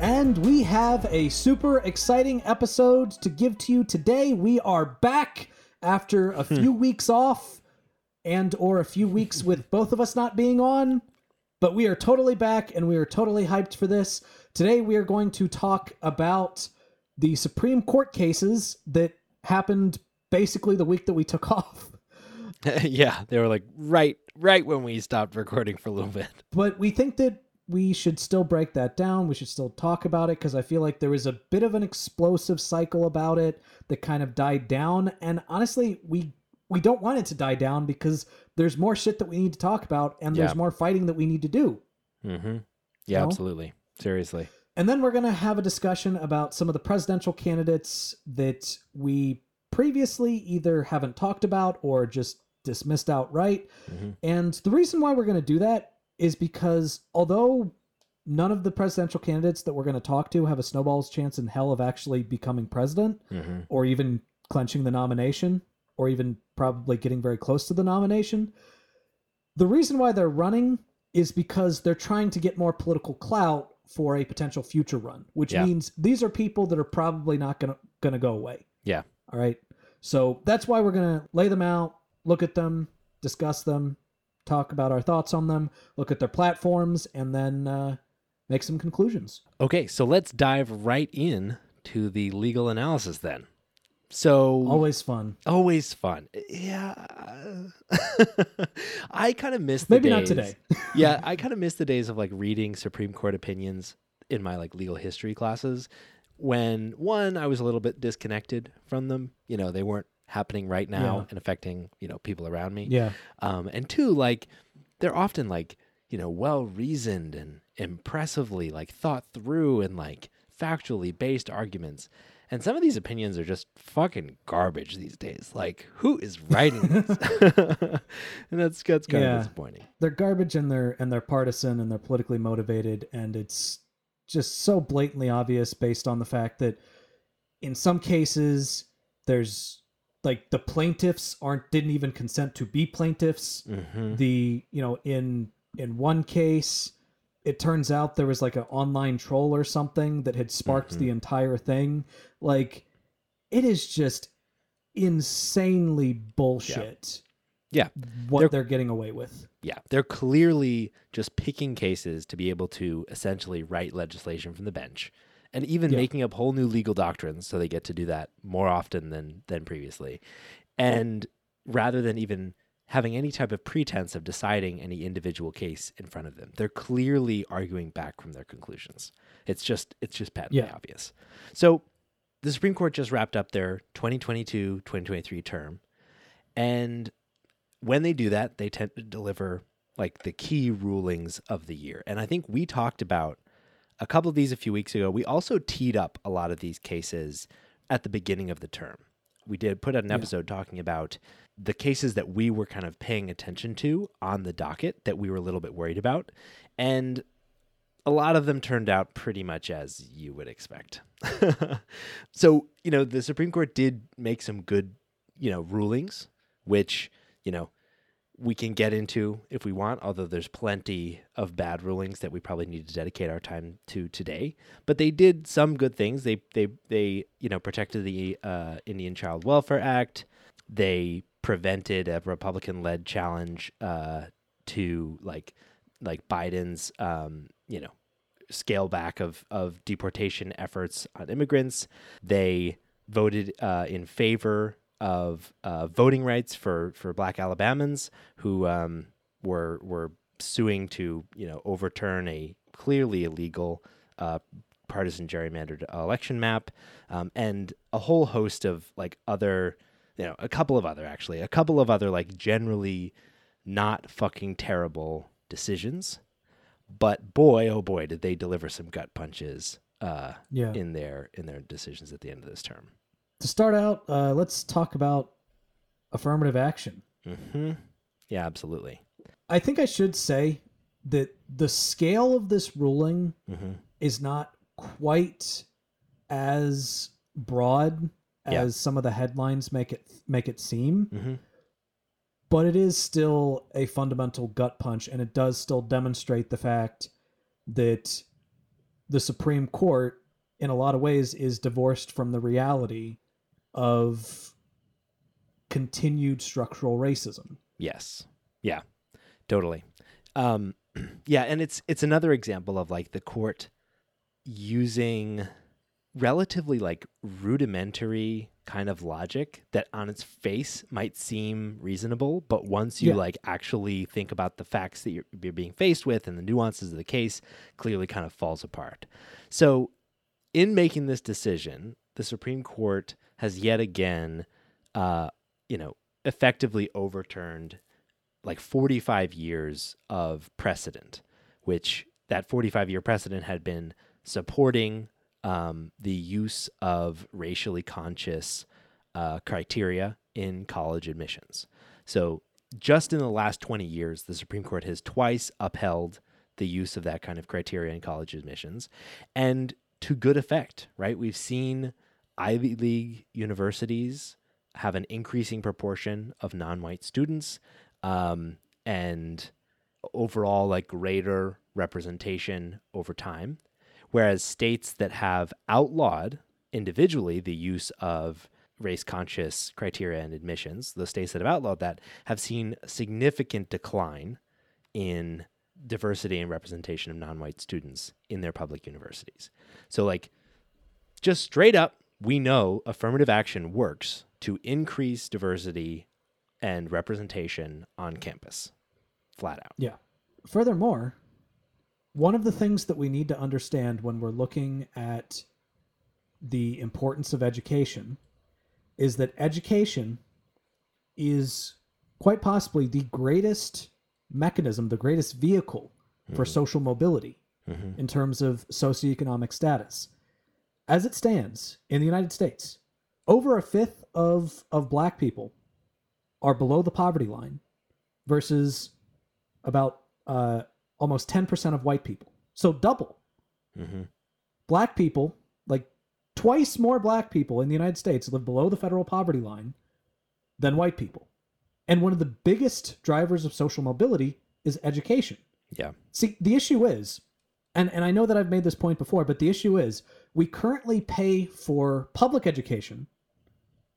And we have a super exciting episode to give to you today. We are back after a hmm. few weeks off and or a few weeks with both of us not being on, but we are totally back and we are totally hyped for this. Today we are going to talk about the Supreme Court cases that happened basically the week that we took off. yeah, they were like right right when we stopped recording for a little bit. But we think that we should still break that down. We should still talk about it because I feel like there was a bit of an explosive cycle about it that kind of died down. And honestly, we we don't want it to die down because there's more shit that we need to talk about and there's Yeah. more fighting that we need to do. Mm-hmm. Yeah, No? absolutely. Seriously. And then we're going to have a discussion about some of the presidential candidates that we previously either haven't talked about or just dismissed outright. Mhm. And the reason why we're going to do that is because although none of the presidential candidates that we're going to talk to have a snowball's chance in hell of actually becoming president Mm-hmm. or even clenching the nomination or even probably getting very close to the nomination, the reason why they're running is because they're trying to get more political clout for a potential future run, which Yeah. means these are people that are probably not going to going to go away. Yeah. All right. So that's why we're going to lay them out, look at them, discuss them, talk about our thoughts on them, look at their platforms, and then uh, make some conclusions. Okay, so let's dive right in to the legal analysis then. So Always fun. always fun. Yeah. I kind of miss the Maybe not today. yeah, I kind of miss the days of like reading Supreme Court opinions in my like legal history classes when one I was a little bit disconnected from them. You know, they weren't happening right now Yeah. and affecting, you know, people around me. Yeah. Um and two like they're often like, you know, well reasoned and impressively like thought through and like factually based arguments. And some of these opinions are just fucking garbage these days. Like, who is writing this? and that's that's kind Yeah. of disappointing. they're garbage and they're and they're partisan and they're politically motivated and it's just so blatantly obvious based on the fact that in some cases there's like the plaintiffs aren't didn't even consent to be plaintiffs Mm-hmm. the you know in in one case it turns out there was like an online troll or something that had sparked Mhm. the entire thing like it is just insanely bullshit Yeah. what They're- they're getting away with Yeah, they're clearly just picking cases to be able to essentially write legislation from the bench, and even Yeah. making up whole new legal doctrines so they get to do that more often than than previously, and rather than even having any type of pretense of deciding any individual case in front of them, they're clearly arguing back from their conclusions. It's just it's just patently Yeah. obvious. So, the Supreme Court just wrapped up their 2022-2023 term, and when they do that, they tend to deliver like the key rulings of the year. And I think we talked about a couple of these a few weeks ago. We also teed up a lot of these cases at the beginning of the term. We did put out an Yeah. episode talking about the cases that we were kind of paying attention to on the docket that we were a little bit worried about. And a lot of them turned out pretty much as you would expect. so, you know, the Supreme Court did make some good, you know, rulings, which, you know, we can get into if we want, although there's plenty of bad rulings that we probably need to dedicate our time to today. But they did some good things. They they they you know protected the uh, Indian Child Welfare Act. They prevented a Republican-led challenge uh, to like like Biden's um, you know scale back of of deportation efforts on immigrants. They voted uh, in favor of uh, voting rights for for Black Alabamans who um, were were suing to you know overturn a clearly illegal uh, partisan gerrymandered election map, um, and a whole host of like other you know a couple of other actually a couple of other like generally not fucking terrible decisions. But boy, oh boy, did they deliver some gut punches uh, Yeah. in their in their decisions at the end of this term. To start out, uh, let's talk about affirmative action. hmm Yeah, absolutely. I think I should say that the scale of this ruling hmm is not quite as broad as Yeah. some of the headlines make it make it seem, hmm but it is still a fundamental gut punch and it does still demonstrate the fact that the Supreme Court in a lot of ways is divorced from the reality of continued structural racism. Yes. Yeah. Totally. Um yeah, and it's it's another example of like the court using relatively like rudimentary kind of logic that on its face might seem reasonable, but once you Yeah. like actually think about the facts that you're, you're being faced with and the nuances of the case, clearly kind of falls apart. So, in making this decision, the Supreme Court has yet again, uh, you know, effectively overturned like 45 years of precedent, which that 45 year precedent had been supporting um, the use of racially conscious uh, criteria in college admissions. So, just in the last 20 years, the Supreme Court has twice upheld the use of that kind of criteria in college admissions and to good effect, right? We've seen Ivy League universities have an increasing proportion of non white students um, and overall, like greater representation over time. Whereas states that have outlawed individually the use of race conscious criteria and admissions, the states that have outlawed that, have seen significant decline in diversity and representation of non white students in their public universities. So, like, just straight up, we know affirmative action works to increase diversity and representation on campus, flat out. Yeah. Furthermore, one of the things that we need to understand when we're looking at the importance of education is that education is quite possibly the greatest mechanism, the greatest vehicle for social mobility Mhm. in terms of socioeconomic status. As it stands in the United States, over a fifth of, of black people are below the poverty line versus about uh, almost 10% of white people. So double. hmm Black people, like twice more black people in the United States live below the federal poverty line than white people. And one of the biggest drivers of social mobility is education. Yeah. See, the issue is, and, and I know that I've made this point before, but the issue is we currently pay for public education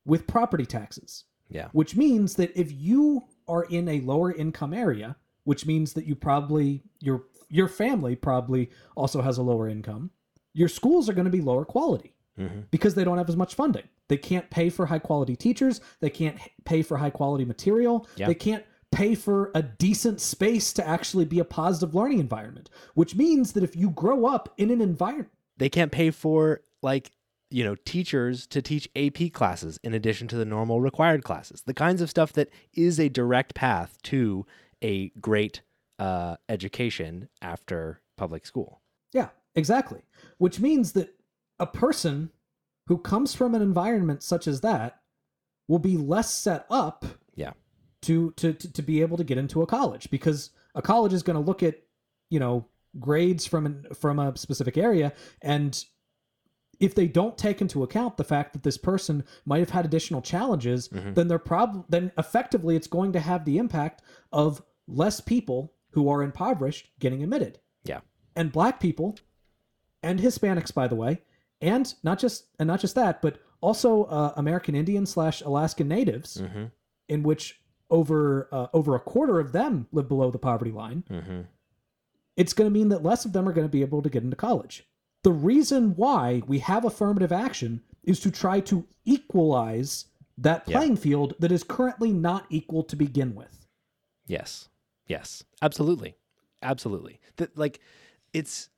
with property taxes, Yeah. which means that if you are in a lower income area, which means that you probably your your family probably also has a lower income, your schools are going to be lower quality hmm because they don't have as much funding. They can't pay for high quality teachers. They can't pay for high quality material. Yeah. They can't pay for a decent space to actually be a positive learning environment, which means that if you grow up in an environment, They can't pay for like you know teachers to teach AP classes in addition to the normal required classes. The kinds of stuff that is a direct path to a great uh, education after public school. yeah, exactly. Which means that a person who comes from an environment such as that will be less set up Yeah. to to to, to be able to get into a college because a college is going to look at you know grades from an, from a specific area and if they don't take into account the fact that this person might have had additional challenges Mhm. then they're prob then effectively it's going to have the impact of less people who are impoverished getting admitted Yeah. and black people and hispanics by the way and not just and not just that but also uh, american indian slash alaskan natives Mm-hmm. in which over uh, over a quarter of them live below the poverty line, Mm-hmm. It's going to mean that less of them are going to be able to get into college. The reason why we have affirmative action is to try to equalize that Yeah. playing field that is currently not equal to begin with. Yes. Yes. Absolutely. Absolutely. That like it's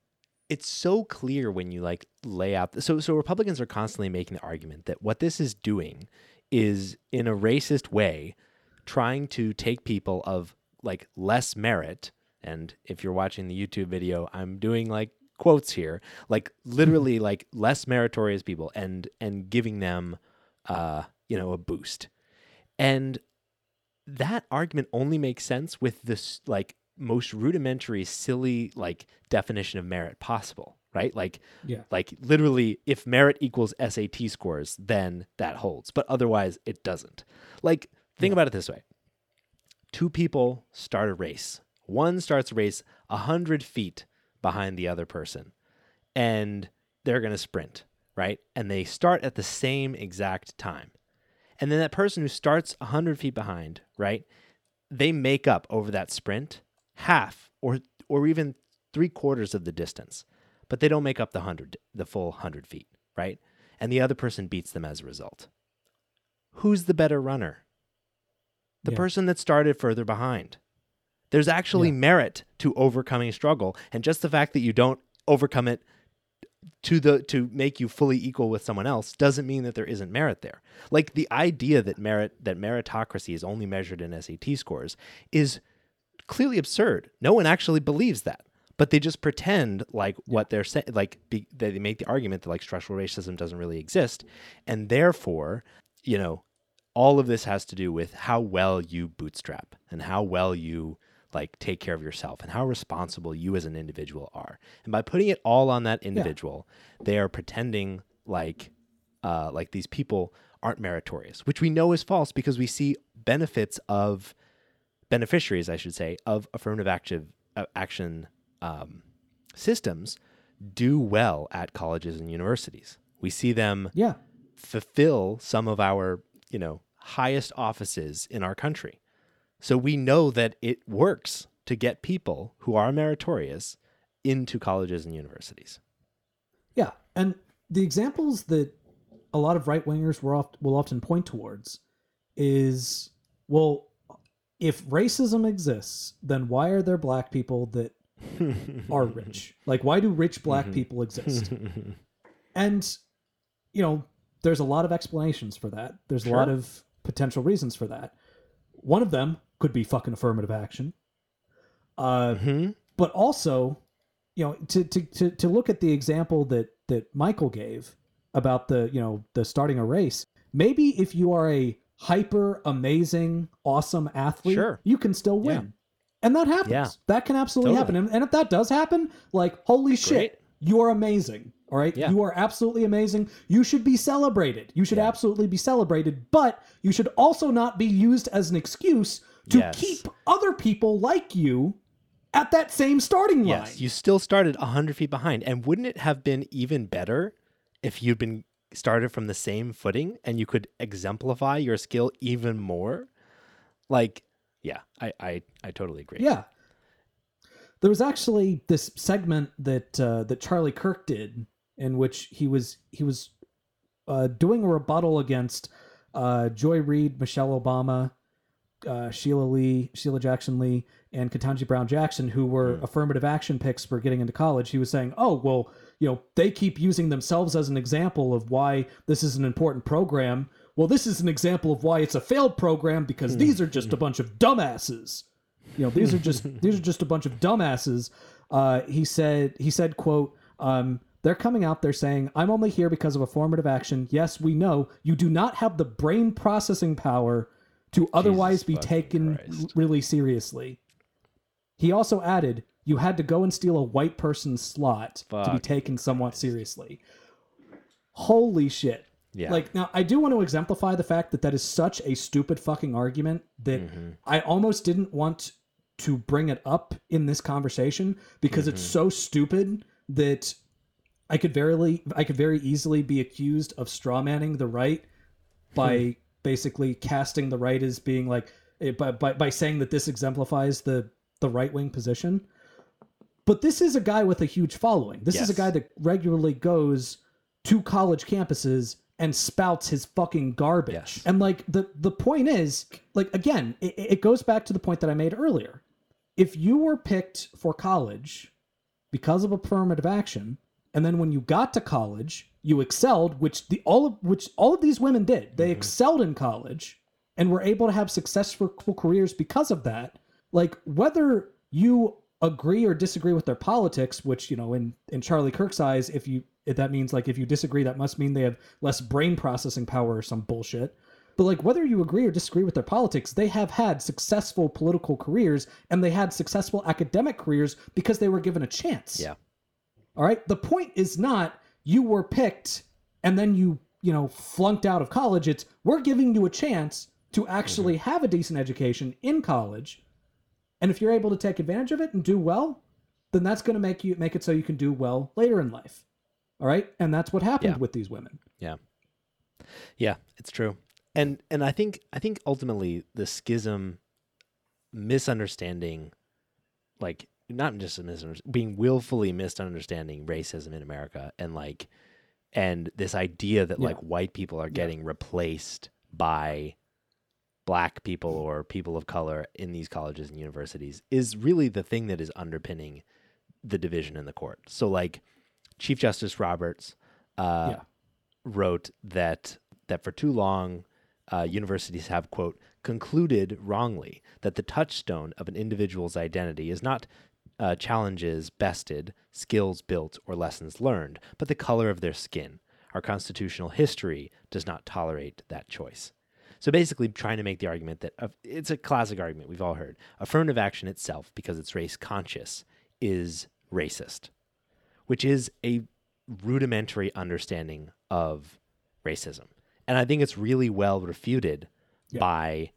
it's so clear when you like lay out so so Republicans are constantly making the argument that what this is doing is in a racist way trying to take people of like less merit and if you're watching the YouTube video I'm doing like quotes here like literally like less meritorious people and and giving them uh, you know, a boost. And that argument only makes sense with this like most rudimentary, silly like definition of merit possible, right? Like, Yeah. like literally, if merit equals SAT scores, then that holds. But otherwise, it doesn't. Like, think about it this way: two people start a race. One starts a race a hundred feet behind the other person, and they're going to sprint, right? And they start at the same exact time. And then that person who starts 100 feet behind, right? They make up over that sprint half or or even three quarters of the distance, but they don't make up the hundred, the full hundred feet, right? And the other person beats them as a result. Who's the better runner? The Yeah. person that started further behind. There's actually Yeah. merit to overcoming struggle, and just the fact that you don't overcome it to the to make you fully equal with someone else doesn't mean that there isn't merit there. Like the idea that merit that meritocracy is only measured in SAT scores is clearly absurd. No one actually believes that. But they just pretend like what they're saying, like be, they make the argument that like structural racism doesn't really exist, and therefore, you know, all of this has to do with how well you bootstrap and how well you like take care of yourself and how responsible you as an individual are. And by putting it all on that individual, they are pretending like uh, like these people aren't meritorious, which we know is false because we see benefits of beneficiaries, I should say, of affirmative action uh, action um, systems do well at colleges and universities. We see them Yeah. fulfill some of our, you know, highest offices in our country. So we know that it works to get people who are meritorious into colleges and universities. Yeah, and the examples that a lot of right wingers will often point towards is well, if racism exists, then why are there black people that are rich? Like, why do rich black mm-hmm. people exist? And you know, there's a lot of explanations for that. There's a lot of potential reasons for that. One of them could be fucking affirmative action. Uh, Mhm. but also, you know, to, to to to look at the example that that Michael gave about the you know the starting a race. Maybe if you are a hyper amazing awesome athlete, Sure. you can still win. Yeah. And that happens. Yeah. That can absolutely Totally. happen. And, and if that does happen, like holy shit, Great. you are amazing. All right. Yeah. You are absolutely amazing. You should be celebrated. You should Yeah. absolutely be celebrated, but you should also not be used as an excuse to Yes. keep other people like you at that same starting line. Yes, you still started 100 feet behind. And wouldn't it have been even better if you'd been started from the same footing and you could exemplify your skill even more? Like, yeah, I, I, I totally agree. Yeah. There was actually this segment that uh, that Charlie Kirk did in which he was he was uh, doing a rebuttal against uh, Joy Reid, Michelle Obama, uh, Sheila Lee, Sheila Jackson Lee, and Ketanji Brown Jackson, who were affirmative action picks for getting into college. He was saying, "Oh, well, you know, they keep using themselves as an example of why this is an important program. Well, this is an example of why it's a failed program because these are just a bunch of dumbasses." you know these are just these are just a bunch of dumbasses uh, he said he said quote um, they're coming out there saying i'm only here because of affirmative action yes we know you do not have the brain processing power to otherwise be taken Christ. really seriously he also added you had to go and steal a white person's slot to be taken somewhat seriously holy shit Yeah. like now, I do want to exemplify the fact that that is such a stupid fucking argument that Mm-hmm. I almost didn't want to bring it up in this conversation because it's Mm-hmm. so stupid that I could very I could very easily be accused of strawmanning the right by. basically casting the right as being like eh, by, by by saying that this exemplifies the the right wing position. But this is a guy with a huge following. This is a guy that regularly goes to college campuses and spouts his fucking garbage. Yes. And like the the point is, like again, it, it goes back to the point that I made earlier. If you were picked for college because of affirmative action, and then when you got to college, you excelled, which the all of which all of these women did. They mm-hmm. excelled in college and were able to have successful careers because of that. Like whether you agree or disagree with their politics, which you know, in in Charlie Kirk's eyes, if you if that means like if you disagree, that must mean they have less brain processing power or some bullshit. But like whether you agree or disagree with their politics, they have had successful political careers and they had successful academic careers because they were given a chance. Yeah. All right. The point is not you were picked and then you, you know, flunked out of college. It's we're giving you a chance to actually mm-hmm. have a decent education in college. And if you're able to take advantage of it and do well, then that's going to make you make it so you can do well later in life. All right? And that's what happened Yeah. with these women. Yeah. Yeah, it's true. And and I think I think ultimately the schism misunderstanding like not just being willfully misunderstanding racism in America and like and this idea that Yeah. like white people are getting replaced by black people or people of color in these colleges and universities is really the thing that is underpinning the division in the court. So like Chief Justice Roberts uh, Yeah. wrote that that for too long uh, universities have quote concluded wrongly that the touchstone of an individual's identity is not uh, challenges bested, skills built, or lessons learned, but the color of their skin. Our constitutional history does not tolerate that choice. So basically, trying to make the argument that uh, it's a classic argument we've all heard affirmative action itself, because it's race conscious, is racist, which is a rudimentary understanding of racism. And I think it's really well refuted Yeah. by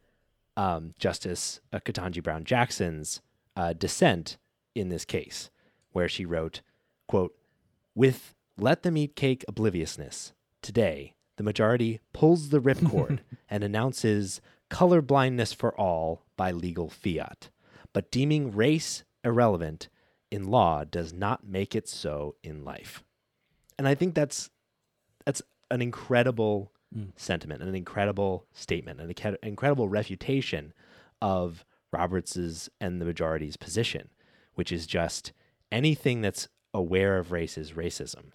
um, Justice uh, Ketanji Brown Jackson's uh, dissent in this case, where she wrote, quote, with let them eat cake obliviousness, today the majority pulls the ripcord and announces color blindness for all by legal fiat. But deeming race irrelevant in law does not make it so in life. And I think that's that's an incredible Mm. sentiment, an incredible statement, an incredible refutation of Roberts's and the majority's position, which is just anything that's aware of race is racism.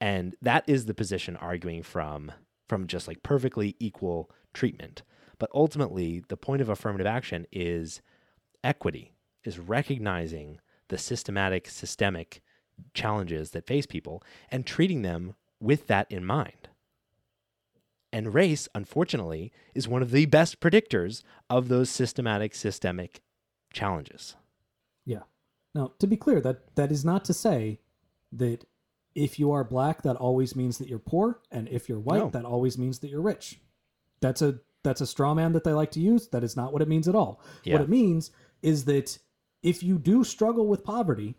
And that is the position arguing from from just like perfectly equal treatment. But ultimately, the point of affirmative action is equity, is recognizing the systematic, systemic challenges that face people and treating them with that in mind. And race, unfortunately, is one of the best predictors of those systematic, systemic challenges. Yeah. Now, to be clear, that that is not to say that if you are black, that always means that you're poor, and if you're white, No. that always means that you're rich. That's a that's a straw man that they like to use. That is not what it means at all. Yeah. What it means is that if you do struggle with poverty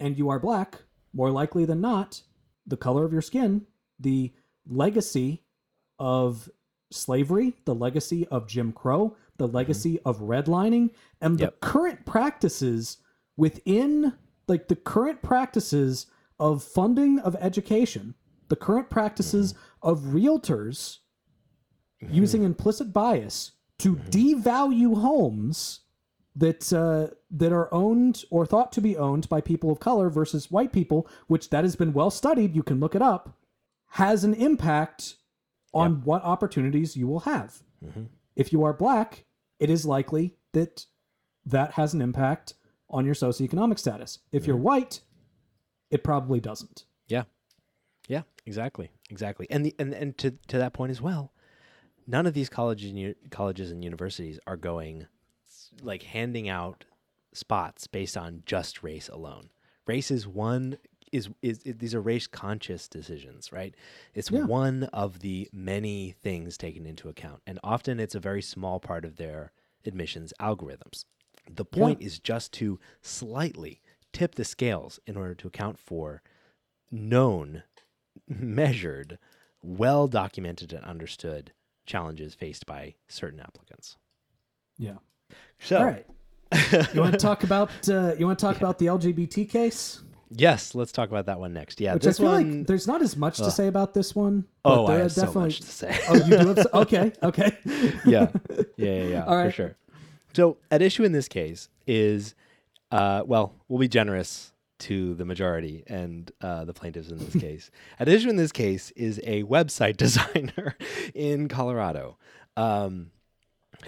and you are black, more likely than not, the color of your skin, the legacy of slavery, the legacy of Jim Crow, the mm-hmm. legacy of redlining, and Yep. the current practices within like the current practices of funding of education, the current practices mm-hmm. of realtors mm-hmm. using implicit bias to mm-hmm. devalue homes that uh, that are owned or thought to be owned by people of color versus white people, which that has been well studied. You can look it up. Has an impact on what opportunities you will have. If you are black, it is likely that that has an impact on your socioeconomic status. If you're mm-hmm. white, it probably doesn't. Yeah. Yeah, exactly. Exactly. And the and, and to to that point as well, none of these colleges and colleges and universities are going like handing out spots based on just race alone. Race is one is is, is these are race conscious decisions, right? It's Yeah. one of the many things taken into account. And often it's a very small part of their admissions algorithms. The point is just to slightly tip the scales in order to account for known, measured, well documented, and understood challenges faced by certain applicants. Yeah. So, All right. You want to talk about uh, you want to talk about the LGBT case, yes, let's talk about that one next. Yeah, which this I feel one. like there's not as much to say about this one. but oh, I have so definitely. much to say. oh, you do have. Okay. Okay. yeah, yeah, yeah, yeah All for sure. So, at issue in this case is, uh, well, we'll be generous to the majority and uh, the plaintiffs in this case. At issue in this case is a website designer in Colorado, um,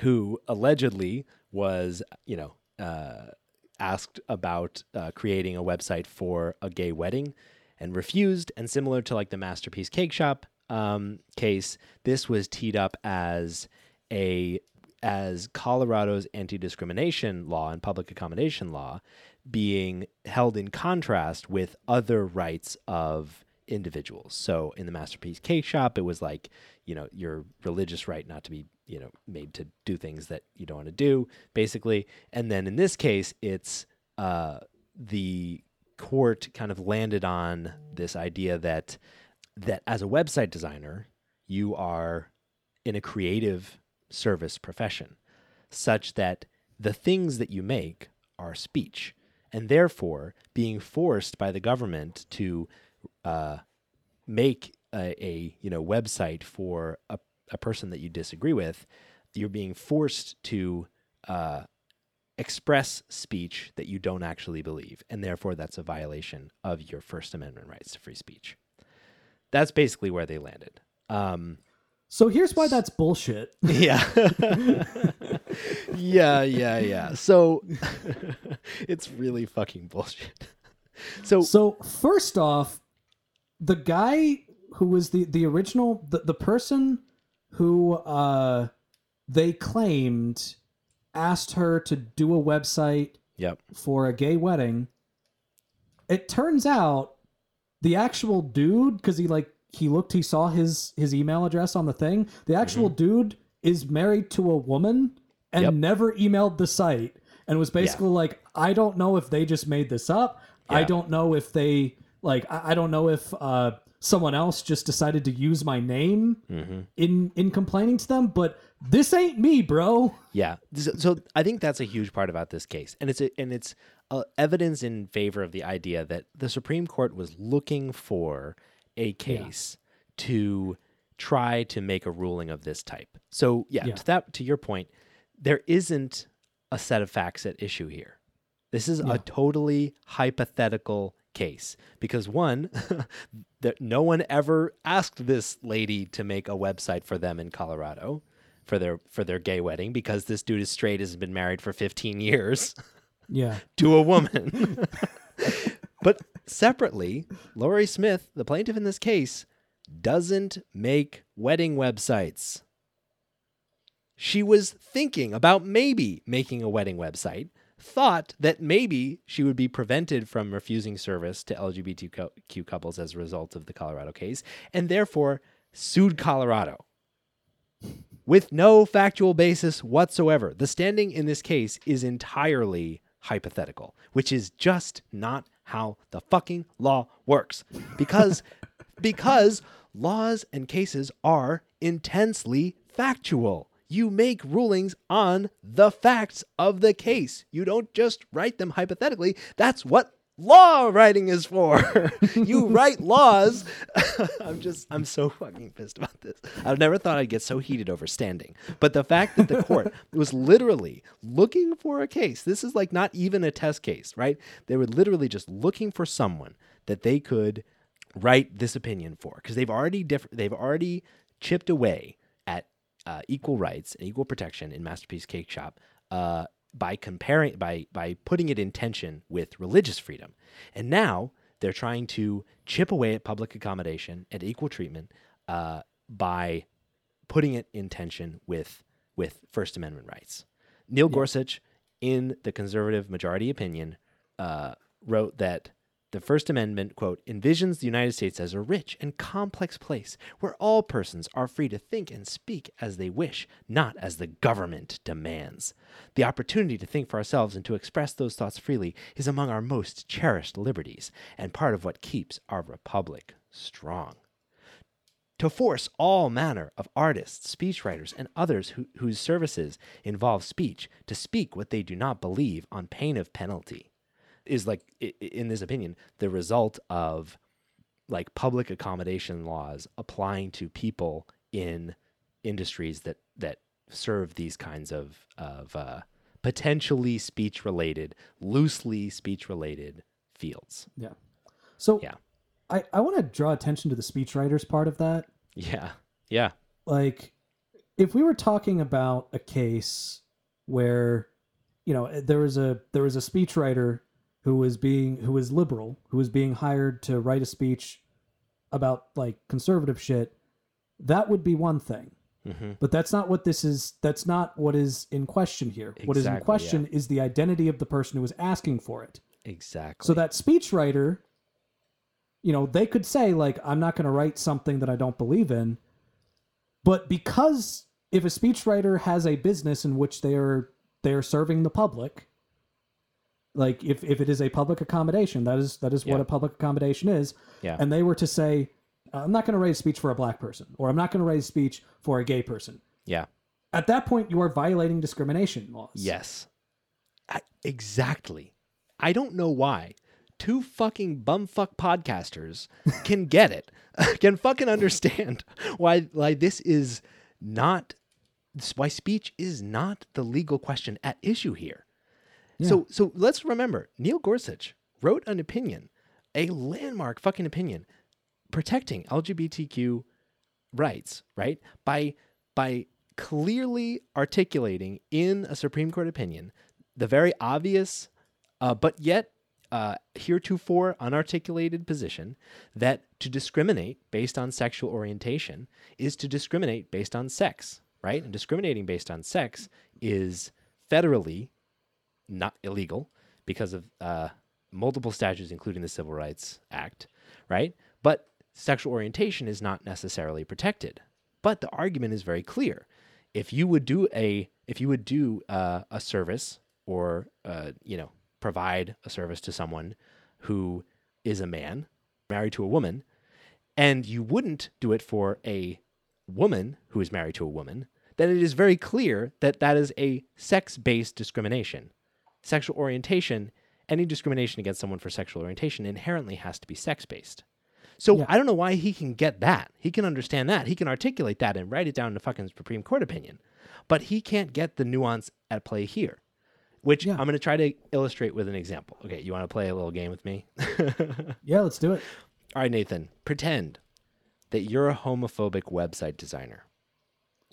who allegedly was, you know, uh, asked about uh, creating a website for a gay wedding and refused. And similar to like the Masterpiece Cake Shop um, case, this was teed up as a as Colorado's anti-discrimination law and public accommodation law being held in contrast with other rights of individuals. So in the Masterpiece Cake Shop, it was like, you know, your religious right not to be, you know, made to do things that you don't want to do, basically. And then in this case, it's uh, the court kind of landed on this idea that that as a website designer, you are in a creative service profession, such that the things that you make are speech, and therefore being forced by the government to uh, make a, a you know website for a, a person that you disagree with, you're being forced to uh, express speech that you don't actually believe, and therefore that's a violation of your First Amendment rights to free speech. That's basically where they landed. Um, So here's why that's bullshit. yeah. yeah, yeah, yeah. So it's really fucking bullshit. So, So first off, the guy who was the the original the, the person who uh they claimed asked her to do a website yep. for a gay wedding. It turns out the actual dude because he like he looked he saw his his email address on the thing. The actual dude is married to a woman and Yep. never emailed the site and was basically like I don't know if they just made this up. I don't know if they like I, I don't know if uh someone else just decided to use my name Mm-hmm. in in complaining to them, but this ain't me, bro. Yeah. So, so I think that's a huge part about this case, and it's a, and it's uh, evidence in favor of the idea that the Supreme Court was looking for a case to try to make a ruling of this type. So yeah, Yeah. to that to your point, there isn't a set of facts at issue here. This is Yeah. a totally hypothetical case because one that no one ever asked this lady to make a website for them in Colorado for their for their gay wedding because this dude is straight has been married for 15 years Yeah. to a woman. but separately, Lorie Smith, the plaintiff in this case, doesn't make wedding websites. She was thinking about maybe making a wedding website, thought that maybe she would be prevented from refusing service to LGBTQ couples as a result of the Colorado case, and therefore sued Colorado with no factual basis whatsoever. The standing in this case is entirely hypothetical, which is just not how the fucking law works. Because because laws and cases are intensely factual. You make rulings on the facts of the case. You don't just write them hypothetically. That's what law writing is for. you write laws. I'm just, I'm so fucking pissed about this. I've never thought I'd get so heated over standing. But the fact that the court was literally looking for a case, this is like not even a test case, right? They were literally just looking for someone that they could write this opinion for because they've already diff- they've already chipped away at uh, equal rights and equal protection in Masterpiece Cake Shop uh, by comparing by by putting it in tension with religious freedom, and now they're trying to chip away at public accommodation and equal treatment uh, by putting it in tension with with First Amendment rights. Neil Gorsuch, in the conservative majority opinion, uh, wrote that the First Amendment, quote, envisions the United States as a rich and complex place where all persons are free to think and speak as they wish, not as the government demands. The opportunity to think for ourselves and to express those thoughts freely is among our most cherished liberties and part of what keeps our republic strong to force all manner of artists, speechwriters, and others who, whose services involve speech to speak what they do not believe on pain of penalty is like in this opinion the result of like public accommodation laws applying to people in industries that that serve these kinds of of uh, potentially speech related loosely speech related fields Yeah. So Yeah. I, I want to draw attention to the speech writers part of that. yeah yeah Like, if we were talking about a case where, you know, there was a there was a speechwriter who was being who was liberal, who was being hired to write a speech about like conservative shit, that would be one thing. Mhm. But that's not what this is. That's not what is in question here. what is in Exactly, question is the identity of the person who is asking for it. Exactly. So that speechwriter, you know, they could say like, "I'm not going to write something that I don't believe in," but because if a speechwriter has a business in which they are they are serving the public, like if if it is a public accommodation, that is that is what a public accommodation is, yeah. and they were to say, "I'm not going to raise speech for a black person," or "I'm not going to raise speech for a gay person," yeah. at that point you are violating discrimination laws. Yes. I, exactly. I don't know why two fucking bumfuck podcasters can get it, can fucking understand why why this is not why speech is not the legal question at issue here. So so let's remember Neil Gorsuch wrote an opinion, a landmark fucking opinion protecting LGBTQ rights, right? By by clearly articulating in a Supreme Court opinion the very obvious, uh, but yet uh, heretofore unarticulated position that to discriminate based on sexual orientation is to discriminate based on sex, right? And discriminating based on sex is federally not illegal because of uh, multiple statutes, including the Civil Rights Act, right? But sexual orientation is not necessarily protected. But the argument is very clear. If you would do a if you would do uh, a service or uh, you know provide a service to someone who is a man married to a woman, and you wouldn't do it for a woman who is married to a woman, then it is very clear that that is a sex based discrimination. Sexual orientation, any discrimination against someone for sexual orientation inherently has to be sex based. So Yeah. I don't know why he can get that. He can understand that. He can articulate that and write it down in a fucking Supreme Court opinion. But he can't get the nuance at play here, which Yeah. I'm going to try to illustrate with an example. Okay, you want to play a little game with me? Yeah, let's do it. All right, Nathan, pretend that you're a homophobic website designer.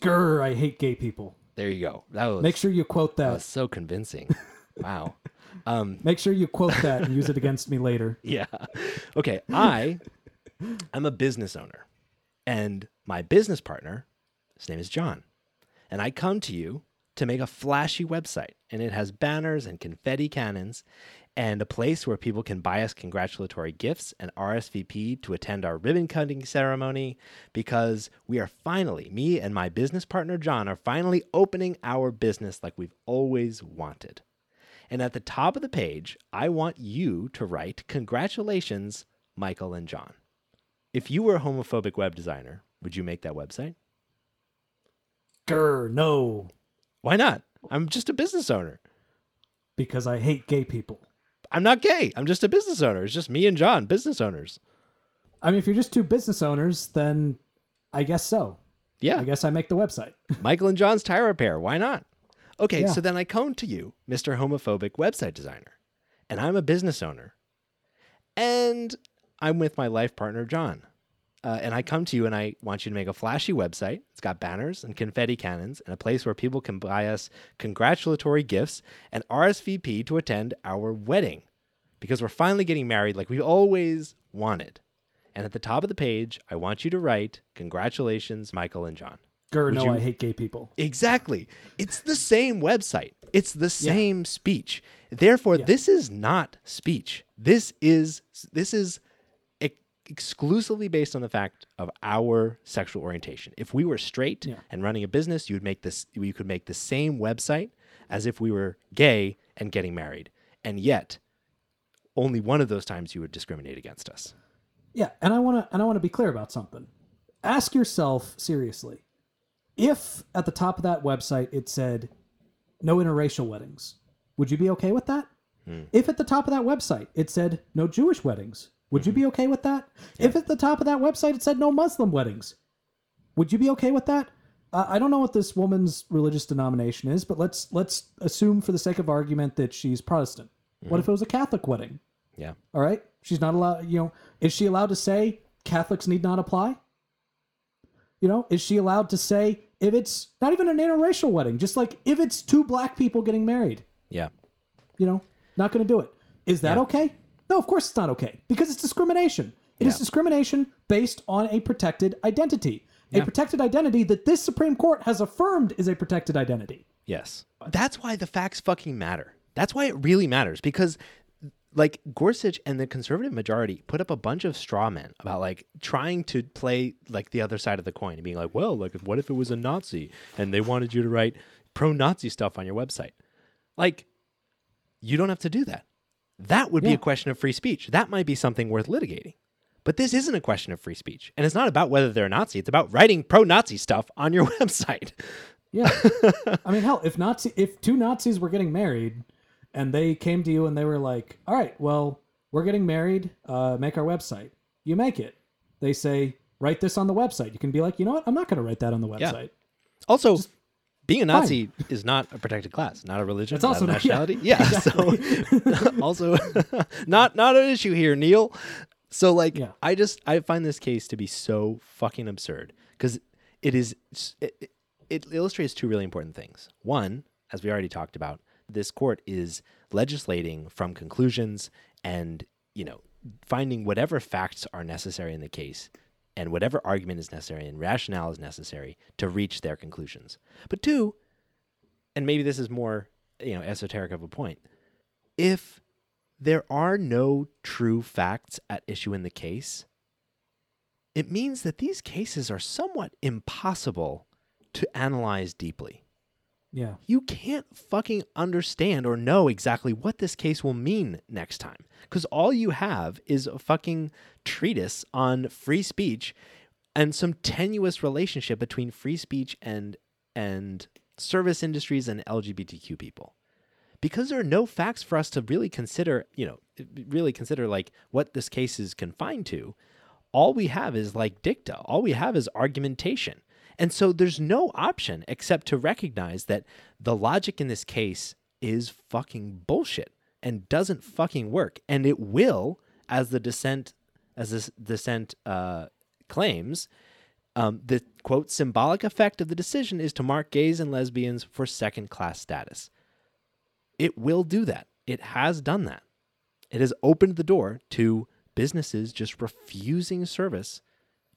Grr, I hate gay people. There you go. That was, Make sure you quote that that. was so convincing. wow. Um, Make sure you quote that and use it against me later. yeah. Okay. I am a business owner, and my business partner, his name is John, and I come to you to make a flashy website, and it has banners and confetti cannons, and a place where people can buy us congratulatory gifts and RSVP to attend our ribbon cutting ceremony because we are finally, me and my business partner John, are finally opening our business like we've always wanted. And at the top of the page, I want you to write, Congratulations, Michael and John. If you were a homophobic web designer, would you make that website? Grr, no, Why not? I'm just a business owner. because I hate gay people. I'm not gay. I'm just a business owner. It's just me and John, business owners. I mean, if you're just two business owners, then I guess so. Yeah. I guess I make the website. Michael and John's tire repair. Why not? Okay, Yeah. so then I come to you, Mr. Homophobic Website Designer, and I'm a business owner. And I'm with my life partner, John. Uh, and I come to you and I want you to make a flashy website. It's got banners and confetti cannons and a place where people can buy us congratulatory gifts and RSVP to attend our wedding because we're finally getting married like we always wanted. And at the top of the page, I want you to write, Congratulations, Michael and John. Would no, you- I hate gay people. Exactly. It's the same website. It's the same speech. Therefore, this is not speech. This is this is ex- exclusively based on the fact of our sexual orientation. If we were straight Yeah. and running a business, you would make this you could make the same website as if we were gay and getting married. And yet, only one of those times you would discriminate against us. Yeah, and I want to and I want to be clear about something. Ask yourself seriously. If at the top of that website it said no interracial weddings, would you be okay with that? If at the top of that website it said no Jewish weddings, would you be okay with that? If at the top of that website it said no Muslim weddings, would you be okay with that? Uh, I don't know what this woman's religious denomination is, but let's let's assume for the sake of argument that she's Protestant. What if it was a Catholic wedding? Yeah. All right. She's not allowed, you know, is she allowed to say Catholics need not apply? You know, is she allowed to say if it's not even an interracial wedding, just like if it's two black people getting married, Yeah. You know, not going to do it. Is that Yeah. okay? No, of course it's not okay because it's discrimination. It is Yeah. discrimination based on a protected identity. A Yeah. protected identity that this Supreme Court has affirmed is a protected identity. Yes. That's why the facts fucking matter. That's why it really matters because like Gorsuch and the conservative majority put up a bunch of straw men about like trying to play like the other side of the coin and being like, well, like what if it was a Nazi and they wanted you to write pro-Nazi stuff on your website? Like you don't have to do that. That would be a question of free speech. That might be something worth litigating. But this isn't a question of free speech. And it's not about whether they're a Nazi. It's about writing pro-Nazi stuff on your website. Yeah. I mean, hell, if Nazi, if two Nazis were getting married, and they came to you and they were like, "All right, well, we're getting married. Uh, make our website." You make it. They say, "Write this on the website." You can be like, "You know what? I'm not going to write that on the Yeah. website." Also, being a Nazi is not a protected class, not a religion, It's not also a not- yeah, nationality. Yeah, so also not not an issue here, Neil. So like, Yeah. I just I find this case to be so fucking absurd because it is it, it- it illustrates two really important things. One, as we already talked about, this court is legislating from conclusions and you know finding whatever facts are necessary in the case and whatever argument is necessary and rationale is necessary to reach their conclusions. But two, and maybe this is more, you know, esoteric of a point, if there are no true facts at issue in the case, it means that these cases are somewhat impossible to analyze deeply Yeah. you can't fucking understand or know exactly what this case will mean next time. Because all you have is a fucking treatise on free speech and some tenuous relationship between free speech and and service industries and LGBTQ people. Because there are no facts for us to really consider, you know, really consider like what this case is confined to, all we have is like dicta. All we have is argumentation. And so there's no option except to recognize that the logic in this case is fucking bullshit and doesn't fucking work. And it will, as the dissent, as this dissent uh, claims, um, the quote symbolic effect of the decision is to mark gays and lesbians for second class status. It will do that. It has done that. It has opened the door to businesses just refusing service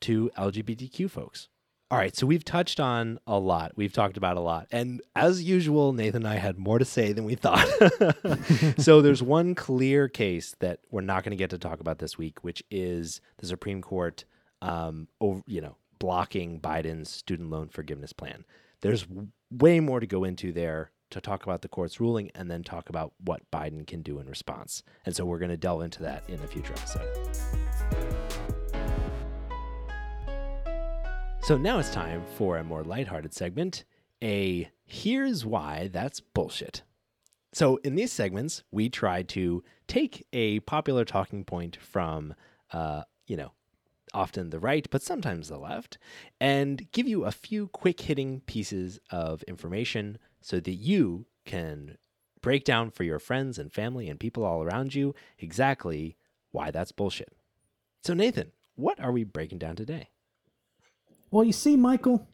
to LGBTQ folks. All right, so we've touched on a lot. We've talked about a lot. And as usual, Nathan and I had more to say than we thought. so there's one clear case that we're not going to get to talk about this week, which is the Supreme Court um over, you know, blocking Biden's student loan forgiveness plan. There's way more to go into there to talk about the court's ruling and then talk about what Biden can do in response. And so we're going to delve into that in a future episode. So now it's time for a more lighthearted segment, a here's why that's bullshit. So in these segments, we try to take a popular talking point from uh, you know, often the right, but sometimes the left, and give you a few quick hitting pieces of information so that you can break down for your friends and family and people all around you exactly why that's bullshit. So, Nathan, what are we breaking down today? Well, you see, Michael,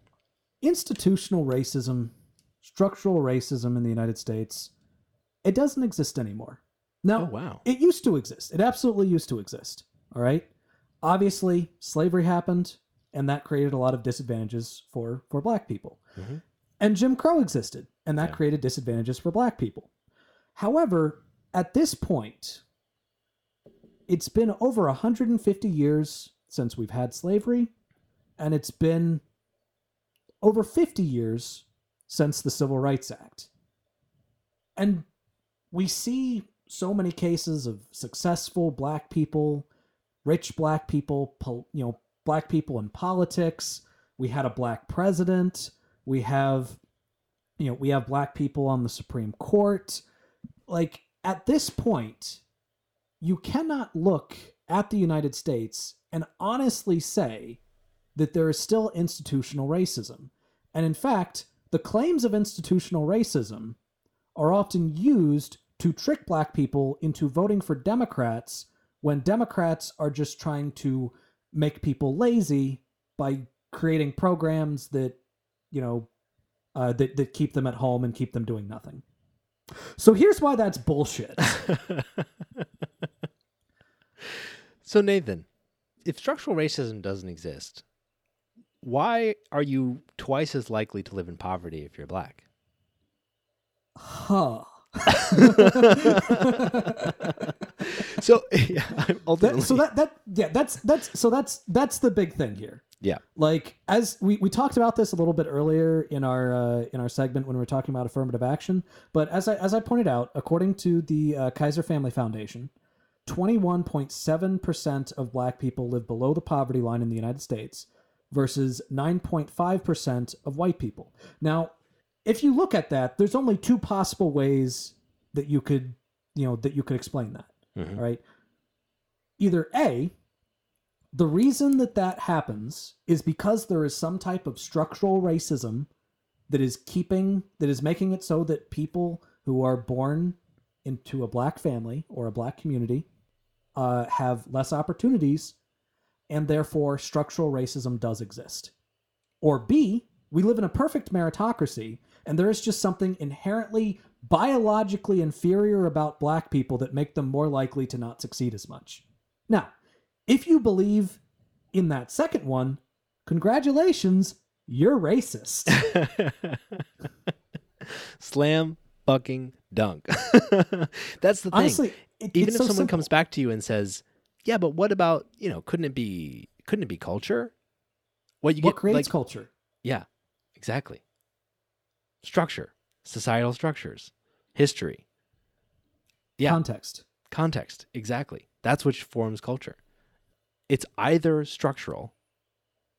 institutional racism, structural racism in the United States, it doesn't exist anymore. Now, Oh, wow. it used to exist. It absolutely used to exist. All right. Obviously, slavery happened, and that created a lot of disadvantages for for black people. Mhm. And Jim Crow existed, and that Yeah. created disadvantages for black people. However, at this point, it's been over 150 years since we've had slavery, and it's been over 50 years since the Civil Rights Act. And we see so many cases of successful black people, rich black people, you know, black people in politics. We had a black president. We have, you know, we have black people on the Supreme Court. Like at this point, you cannot look at the United States and honestly say that there is still institutional racism. And in fact, the claims of institutional racism are often used to trick black people into voting for Democrats when Democrats are just trying to make people lazy by creating programs that, you know, uh, that, that keep them at home and keep them doing nothing. So here's why that's bullshit. So, Nathan, if structural racism doesn't exist, why are you twice as likely to live in poverty if you're black? huh. So, yeah, I'm That, ultimately, so that that yeah, that's that's so that's that's the big thing here. yeah, Like as we, we talked about this a little bit earlier in our uh, in our segment when we were talking about affirmative action, but as I as I pointed out, according to the uh, Kaiser Family Foundation, twenty one point seven percent of Black people live below the poverty line in the United States, versus nine point five percent of white people. Now, if you look at that, there's only two possible ways that you could you know that you could explain that. Mhm. Right? Either a the reason that that happens is because there is some type of structural racism that is keeping that is making it so that people who are born into a black family or a black community uh, have less opportunities and therefore structural racism does exist or b we live in a perfect meritocracy and there is just something inherently biologically inferior about black people that make them more likely to not succeed as much now if you believe in that second one, congratulations, you're racist. slam fucking dunk. That's the thing. Honestly, it, Even if so someone simple. comes back to you and says, "Yeah, but what about you know? Couldn't it be? Couldn't it be culture? What you what get creates like? culture? Yeah, exactly. Structure, societal structures, history, Yeah. Context. context. Exactly. That's which forms culture. It's either structural,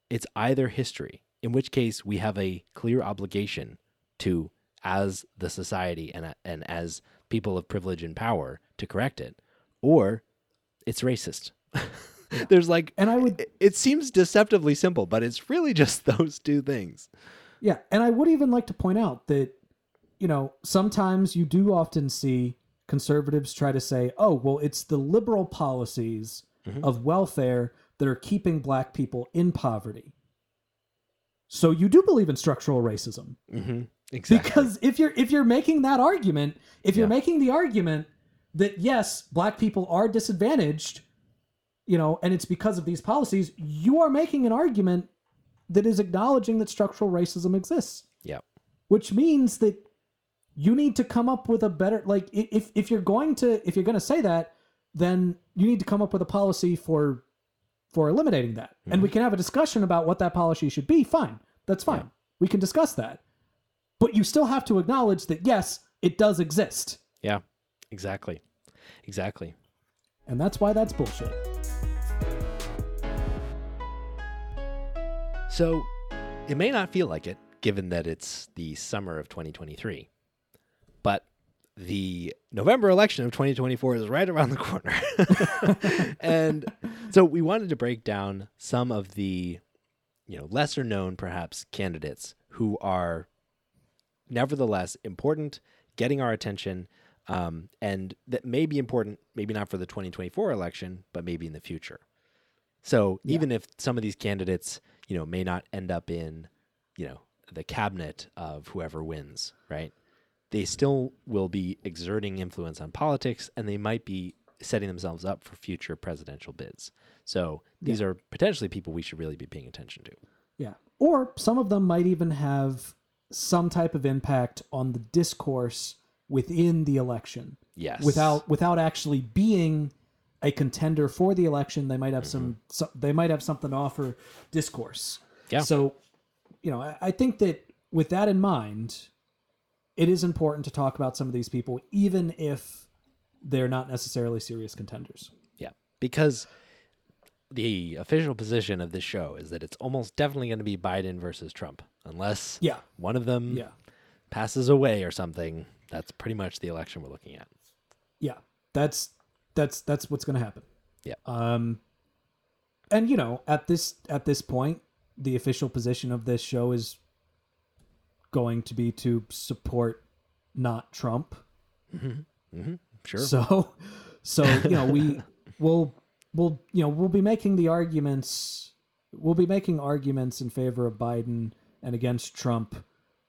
it's either history, in which case we have a clear obligation to, as the society and, and as people of privilege and power, to correct it, or it's racist. There's like, And I would it, it seems deceptively simple, but it's really just those two things. Yeah, and I would even like to point out that you know, sometimes you do often see conservatives try to say, "Oh, well, it's the liberal policies Mhm. of welfare that are keeping black people in poverty." So you do believe in structural racism Mm-hmm. Exactly. because if you're if you're making that argument, if you're Yeah. making the argument that yes, black people are disadvantaged, you know, and it's because of these policies, you are making an argument that is acknowledging that structural racism exists. Yep. which means that you need to come up with a better like if if you're going to if you're going to say that then you need to come up with a policy for for eliminating that. And mm-hmm. we can have a discussion about what that policy should be fine. That's fine. Yeah. we can discuss that. But you still have to acknowledge that yes it does exist. Yeah. Exactly. Exactly. and that's why that's bullshit So it may not feel like it, given that it's the summer of 2023, but the November election of 2024 is right around the corner. and so we wanted to break down some of the, you know, lesser known perhaps candidates who are nevertheless important, getting our attention, um, and that may be important, maybe not for the 2024 election, but maybe in the future. So Yeah. even if some of these candidates, you know, may not end up in, you know, the cabinet of whoever wins, right? They still will be exerting influence on politics and they might be setting themselves up for future presidential bids. So these are potentially people we should really be paying attention to. yeah or some of them might even have some type of impact on the discourse within the election. Yes. without without actually being a contender for the election they might have some, mm-hmm. so, they might have something to offer discourse. Yeah. so you know I, I think that with that in mind it is important to talk about some of these people even if they're not necessarily serious contenders. Yeah, because the official position of this show is that it's almost definitely going to be Biden versus Trump, unless yeah. one of them yeah. passes away or something. That's pretty much the election we're looking at. yeah that's that's that's what's going to happen Yeah. um and you know at this at this point the official position of this show is going to be to support not trump hmm Sure. so so you know we will we'll you know we'll be making the arguments we'll be making arguments in favor of biden and against trump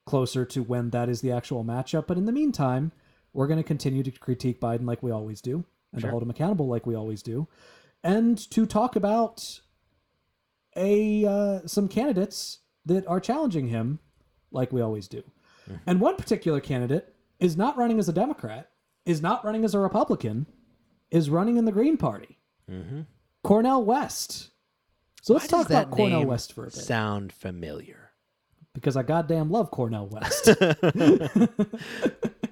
closer to when that is the actual matchup but in the meantime we're going to continue to critique Biden like we always do, and Sure. to hold him accountable like we always do, and to talk about a uh, some candidates that are challenging him like we always do. And one particular candidate is not running as a Democrat, is not running as a Republican, is running in the Green Party. Mm-hmm. Cornel West. So let's Why talk about Cornel West for a bit Sound familiar? Because I goddamn love Cornel West.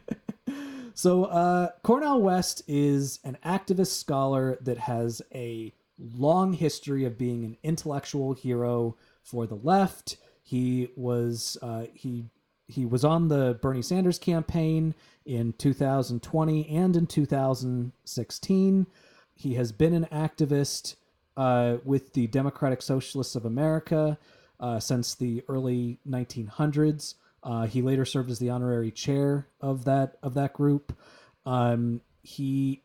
so, uh, Cornel West is an activist scholar that has a long history of being an intellectual hero for the left. He was uh, he he was on the Bernie Sanders campaign in 2020 and in 2016. He has been an activist uh, with the Democratic Socialists of America uh, since the early 1900s. Uh, he later served as the honorary chair of that of that group. Um, he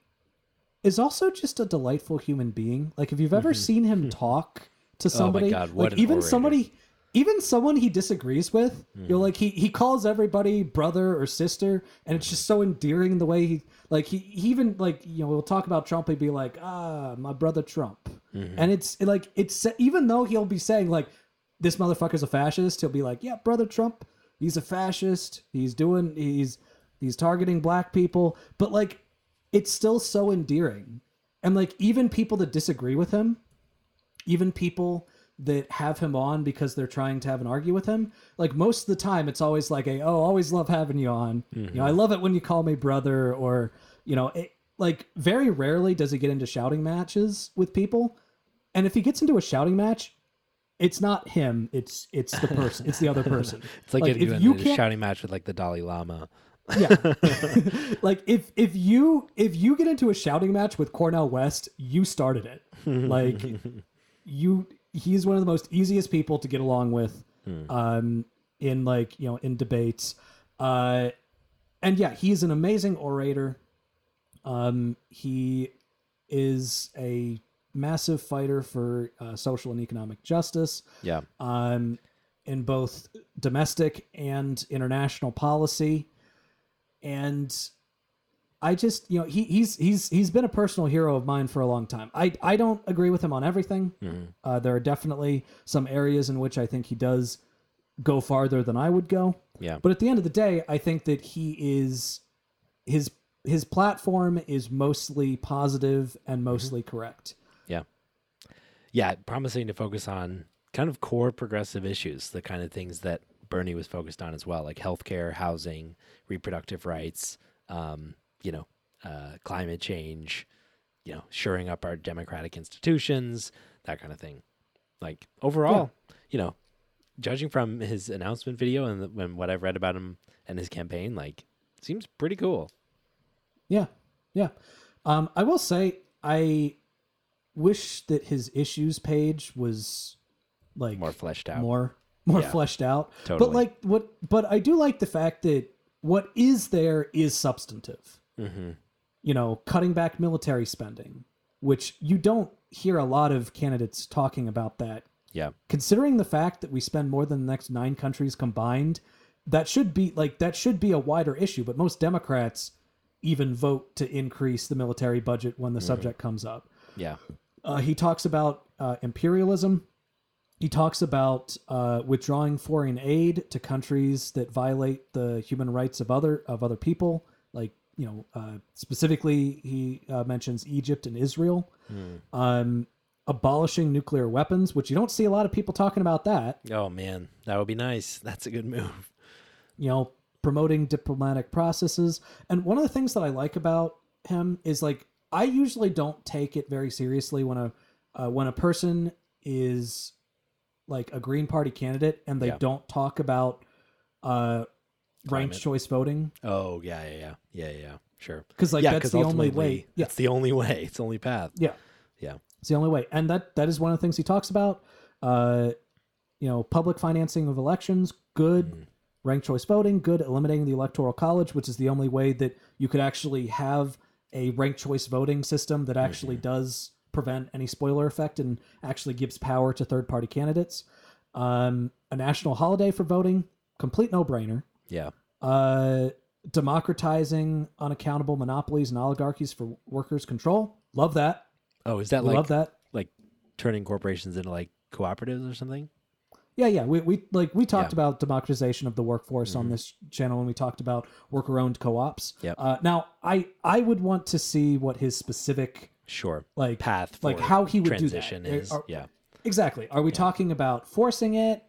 is also just a delightful human being. Like if you've ever seen him talk to somebody, Mm-hmm. God, like even orator. somebody, even someone he disagrees with, Mm-hmm. you're like he he calls everybody brother or sister, and it's just so endearing the way he like he, he even like you know we'll talk about Trump, he'd be like ah my brother Trump, Mm-hmm. and it's like it's even though he'll be saying like this motherfucker's a fascist, he'll be like yeah brother Trump, he's a fascist, he's doing he's he's targeting black people, but like it's still so endearing. And like even people that disagree with him, even people that have him on because they're trying to have an argue with him, like most of the time it's always like a oh, always love having you on. You know, I mm-hmm. love it when you call me brother or you know, it, like very rarely does he get into shouting matches with people. And if he gets into a shouting match, it's not him, it's it's the person, it's the other person. It's like, Like, if you a shouting match with like the Dalai Lama. yeah. Like if if you if you get into a shouting match with cornel west you started it. Like you he's one of the most easiest people to get along with um in like you know in debates. Uh and yeah he's an amazing orator. Um he is a massive fighter for uh, social and economic justice Yeah. um, in both domestic and international policy. And I just, you know, he, he's he's he's been a personal hero of mine for a long time. I I don't agree with him on everything. Uh, there are definitely some areas in which I think he does go farther than I would go. Yeah. But at the end of the day, I think that he is his his platform is mostly positive and mostly correct. Yeah. Yeah. Promising to focus on kind of core progressive issues, the kind of things that Bernie was focused on as well, like healthcare, housing, reproductive rights, um, you know, uh, climate change, you know, shoring up our democratic institutions, that kind of thing. Like overall, you know, judging from his announcement video and, the, and what I've read about him and his campaign, like, seems pretty cool. Yeah, yeah. Um, I will say I wish that his issues page was like More fleshed out. more more Yeah. fleshed out. Totally. But like what? But I do like the fact that what is there is substantive. hmm You know, cutting back military spending, which you don't hear a lot of candidates talking about that. Yeah. Considering the fact that we spend more than the next nine countries combined, that should be like that should be a wider issue. But most Democrats even vote to increase the military budget when the subject comes up. Yeah. Uh, he talks about uh, imperialism. He talks about uh, withdrawing foreign aid to countries that violate the human rights of other of other people. Like you know, uh, specifically, he uh, mentions Egypt and Israel. Um, abolishing nuclear weapons, which you don't see a lot of people talking about that. Oh man, that would be nice. That's a good move. you know, promoting diplomatic processes. And one of the things that I like about him is like I usually don't take it very seriously when a uh, when a person is like a Green Party candidate and they Yeah. don't talk about uh, ranked Climate. choice voting Oh yeah, yeah, yeah, yeah, yeah. Sure. because like yeah, that's the only way. Yeah, it's the only way. It's the only path. yeah, Yeah. it's the only way, and that that is one of the things he talks about. Uh, you know, public financing of elections, good. Mm. Ranked choice voting, good. Eliminating the electoral college, which is the only way that you could actually have a ranked choice voting system that actually Mm-hmm. does prevent any spoiler effect and actually gives power to third party candidates. Um, a national holiday for voting, complete no brainer. Yeah. Uh, democratizing unaccountable monopolies and oligarchies for workers' control. Love that. Oh, is that We like love that. like turning corporations into like cooperatives or something? Yeah, yeah. We, we like we talked Yeah. about democratization of the workforce on Mhm. this channel when we talked about worker owned co-ops. Yep. Uh, now I I would want to see what his specific Sure. like Path for like how he would transition do that. is Are- yeah. Exactly. Are we talking about forcing it?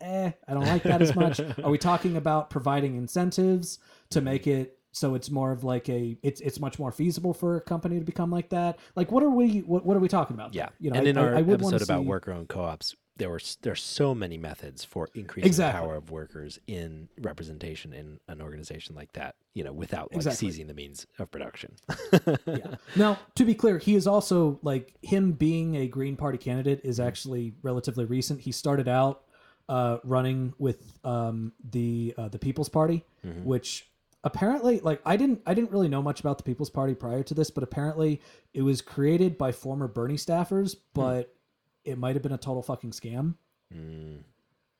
Eh, I don't like that as much. Are we talking about providing incentives to make it so it's more of like a it's it's much more feasible for a company to become like that? Like what are we what, what are we talking about? Yeah. You know, and I- in our I would wanna episode about see- worker-owned co-ops, there were there are so many methods for increasing Exactly. the power of workers in representation in an organization like that. You know, without like Exactly. seizing the means of production. yeah. Now, to be clear, he is also like him being a Green Party candidate is actually relatively recent. He started out uh, running with um, the uh, the People's Party, Mhm. which apparently, like, I didn't I didn't really know much about the People's Party prior to this, but apparently it was created by former Bernie staffers, but it might have been a total fucking scam. Mm,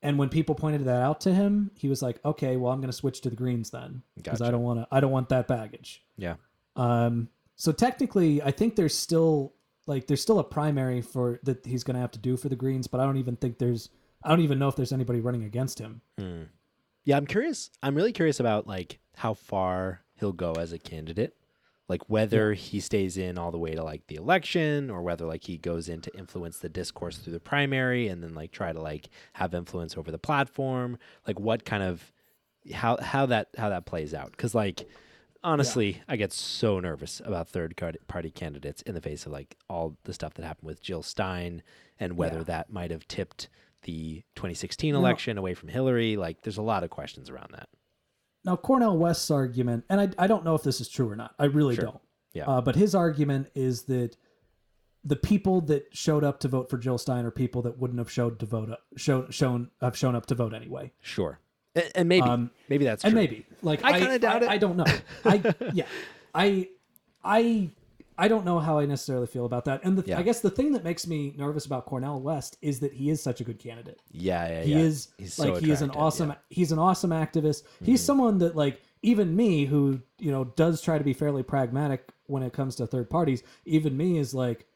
And when people pointed that out to him, he was like, "Okay, well, I'm going to switch to the Greens then, because I don't want to. I don't want that baggage." yeah. Um, so technically, I think there's still like there's still a primary for that he's going to have to do for the Greens, but I don't even think there's I don't even know if there's anybody running against him. Mm. Yeah, I'm curious. I'm really curious about like how far he'll go as a candidate. Like whether he stays in all the way to like the election or whether like he goes in to influence the discourse through the primary and then like try to like have influence over the platform. Like what kind of how how that how that plays out cuz like honestly, I get so nervous about third party candidates in the face of like all the stuff that happened with Jill Stein and whether Yeah. that might have tipped the 2016 No. election away from Hillary. Like, there's a lot of questions around that. Now Cornel West's argument, and I I don't know if this is true or not. I really Sure. don't. Yeah. Uh, but his argument is that the people that showed up to vote for Jill Stein are people that wouldn't have showed to vote show, shown have shown up to vote anyway. Sure, and, and maybe Um, maybe that's true. and maybe like I kinda doubt I, it. I don't know. I yeah. I I I don't know how I necessarily feel about that. And the, Yeah. I guess the thing that makes me nervous about Cornel West is that he is such a good candidate. Yeah, yeah, He yeah. is He's so like he is an awesome yeah. Mm-hmm. he's an awesome activist. He's someone that like even me who, you know, does try to be fairly pragmatic when it comes to third parties, even me is like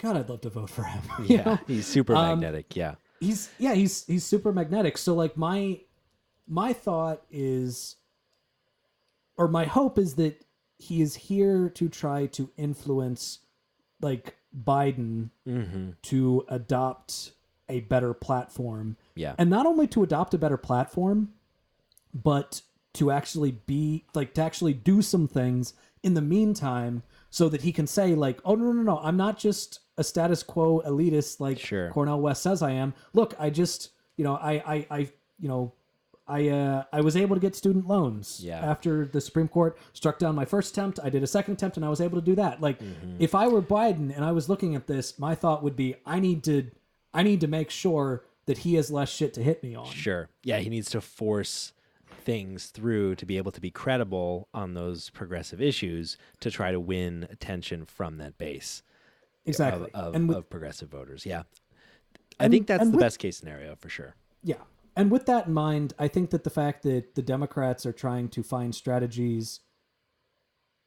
god, I'd love to vote for him. Yeah, know? he's super Um, magnetic. Yeah, he's yeah he's he's super magnetic so like my my thought is or my hope is that he is here to try to influence like biden mm-hmm. to adopt a better platform yeah, and not only to adopt a better platform but to actually be like to actually do some things in the meantime so that he can say like oh no no no i'm not just a status quo elitist like Sure. cornel west says i am look i just you know i i, I you know I uh, I was able to get student loans Yeah. after the Supreme Court struck down my first attempt. I did a second attempt and I was able to do that. Like Mm-hmm. if I were Biden and I was looking at this, my thought would be I need to I need to make sure that he has less shit to hit me on. sure. Yeah, he needs to force things through to be able to be credible on those progressive issues to try to win attention from that base Exactly. of, of, with, of progressive voters. Yeah, I And- think that's the with- best case scenario for sure. yeah. And with that in mind, I think that the fact that the Democrats are trying to find strategies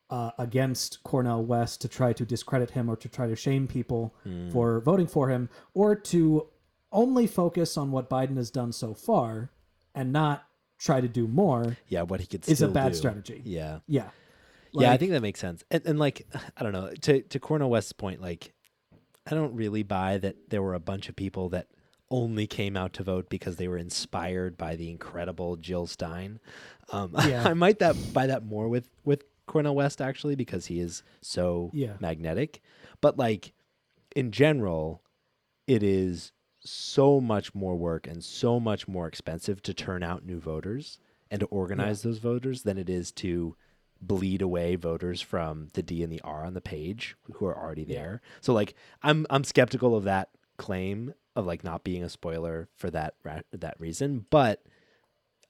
uh, against Cornel West to try to discredit him or to try to shame people Hmm. for voting for him, or to only focus on what Biden has done so far and not try to do more, Yeah, what he could is a bad do. strategy. Yeah. yeah. yeah, I think that makes sense. And, and like, I don't know, to to Cornel West's point, like, I don't really buy that there were a bunch of people that only came out to vote because they were inspired by the incredible Jill Stein. Um, Yeah. I might that buy that more with with Cornel West actually because he is so Yeah. magnetic. But like, in general, it is so much more work and so much more expensive to turn out new voters and to organize those voters than it is to bleed away voters from the D and the R on the page who are already there. So like I'm I'm skeptical of that claim of like not being a spoiler for that ra- that reason, but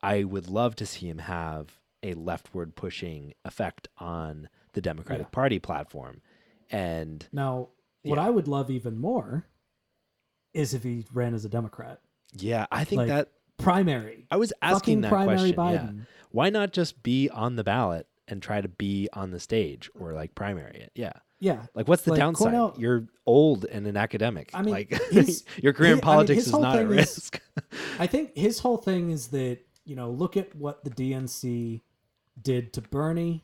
I would love to see him have a leftward pushing effect on the Democratic Yeah. Party platform. And Now, what Yeah. I would love even more is if he ran as a Democrat. yeah, I think Like, that Primary. I was asking that question. Yeah. Why not just be on the ballot and try to be on the stage or like primary it? Yeah. Yeah. Like, what's the Like, downside? Cornel- You're old and an academic. I mean, like, his- your career in his- I mean, politics is not at thing is- risk. I think his whole thing is that, you know, look at what the DNC did to Bernie.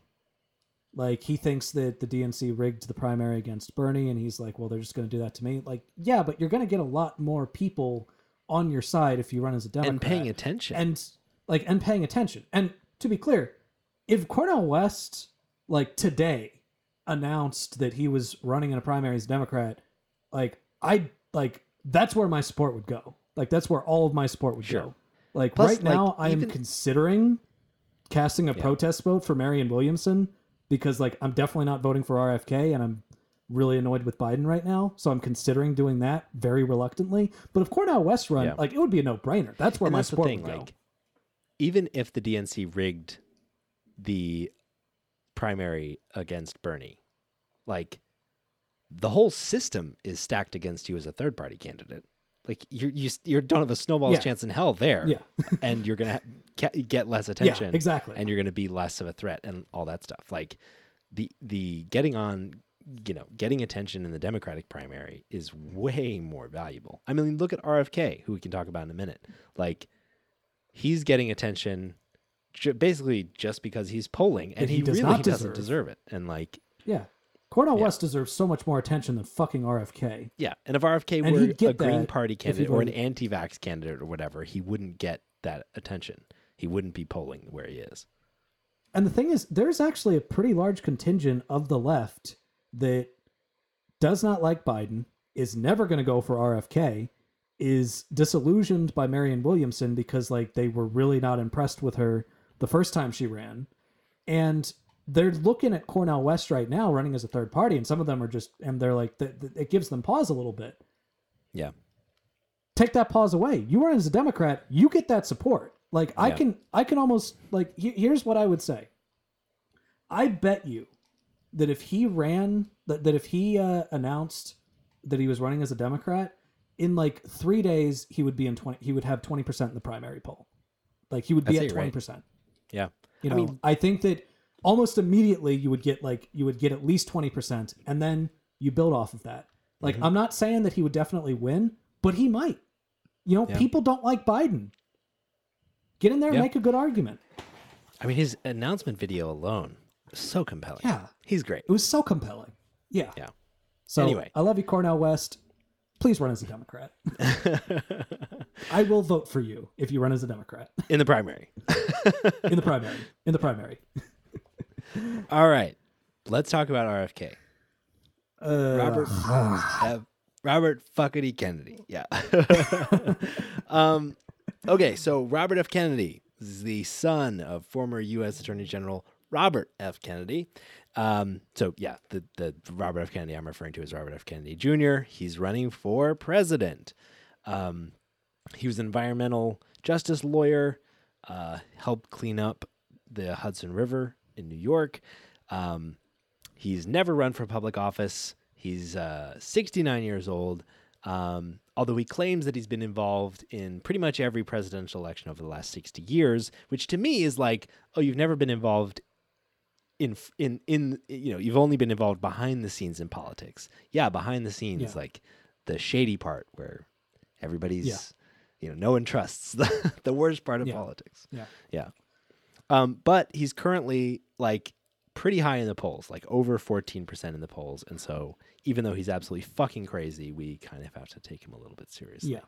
Like, he thinks that the DNC rigged the primary against Bernie, and he's like, well, they're just going to do that to me. Like, yeah, but you're going to get a lot more people on your side if you run as a Democrat. and paying attention. and like and paying attention. And to be clear, if Cornel West like today announced that he was running in a primary as Democrat, like I like that's where my support would go. Like that's where all of my support would Sure. go. Like Plus, right now, like, I am even- considering casting a Yeah. protest vote for Marianne Williamson because like I'm definitely not voting for RFK and I'm really annoyed with Biden right now. So I'm considering doing that very reluctantly. But if Cornel West run, Yeah. like it would be a no brainer. That's where and my that's support thing. would go. Like, even if the DNC rigged the primary against Bernie, like the whole system is stacked against you as a third party candidate. Like you, you, you don't have a snowball's Yeah. chance in hell there. Yeah. and you're gonna ha- get less attention. Yeah, exactly. and you're going to be less of a threat and all that stuff. Like the the getting on, you know, getting attention in the Democratic primary is way more valuable. I mean, look at RFK, who we can talk about in a minute. Like he's getting attention ju- basically just because he's polling and he he, does really not doesn't deserve. deserve it. And like Yeah. Cornel Yeah. West deserves so much more attention than fucking RFK. yeah, and if RFK And were a Green Party candidate or an anti-vax candidate or whatever, he wouldn't get that attention. He wouldn't be polling where he is. And the thing is, there's actually a pretty large contingent of the left that does not like Biden, is never going to go for RFK, is disillusioned by Marianne Williamson because like they were really not impressed with her the first time she ran. And they're looking at Cornel West right now running as a third party, and some of them are just, and they're like, th- th- it gives them pause a little bit. Yeah. take that pause away. You run as a Democrat, you get that support. Like I Yeah. can, I can almost like. he- Here's what I would say. I bet you that if he ran, that, that if he uh, announced that he was running as a Democrat, in like three days he would be in twenty. He would have twenty percent in the primary poll. Like he would be I'd at you're right. twenty percent. Yeah. You I know, mean- I think that almost immediately you would get like you would get at least 20% and then you build off of that. Like Mm-hmm. I'm not saying that he would definitely win, but he might. You know, Yeah. people don't like Biden. Get in there and make a good argument. I mean, his announcement video alone so compelling. Yeah. He's great. It was so compelling. Yeah. Yeah. So Anyway. I love you Cornel West. Please run as a Democrat. I will vote for you if you run as a Democrat In the primary. in the primary. In the primary. All right. Let's talk about RFK. Uh, Robert F. Robert fuckity Kennedy. Yeah. um, okay, so Robert F. Kennedy is the son of former U.S. Attorney General Robert F. Kennedy. Um, so yeah, the the Robert F. Kennedy I'm referring to is Robert F. Kennedy Jr. He's running for president. Um, he was an environmental justice lawyer, uh, helped clean up the Hudson River in New York. Um, he's never run for public office. He's uh, 69 years old. Um, although he claims that he's been involved in pretty much every presidential election over the last 60 years, which to me is like, oh, you've never been involved in in in you know, you've only been involved behind the scenes in politics. Yeah, behind the scenes, Yeah. like the shady part where everybody's Yeah. you know, no one trusts the, the worst part of Yeah. politics. Yeah. Yeah. Um, but he's currently like pretty high in the polls, like over 14% in the polls. And so even though he's absolutely fucking crazy, we kind of have to take him a little bit seriously. Yeah.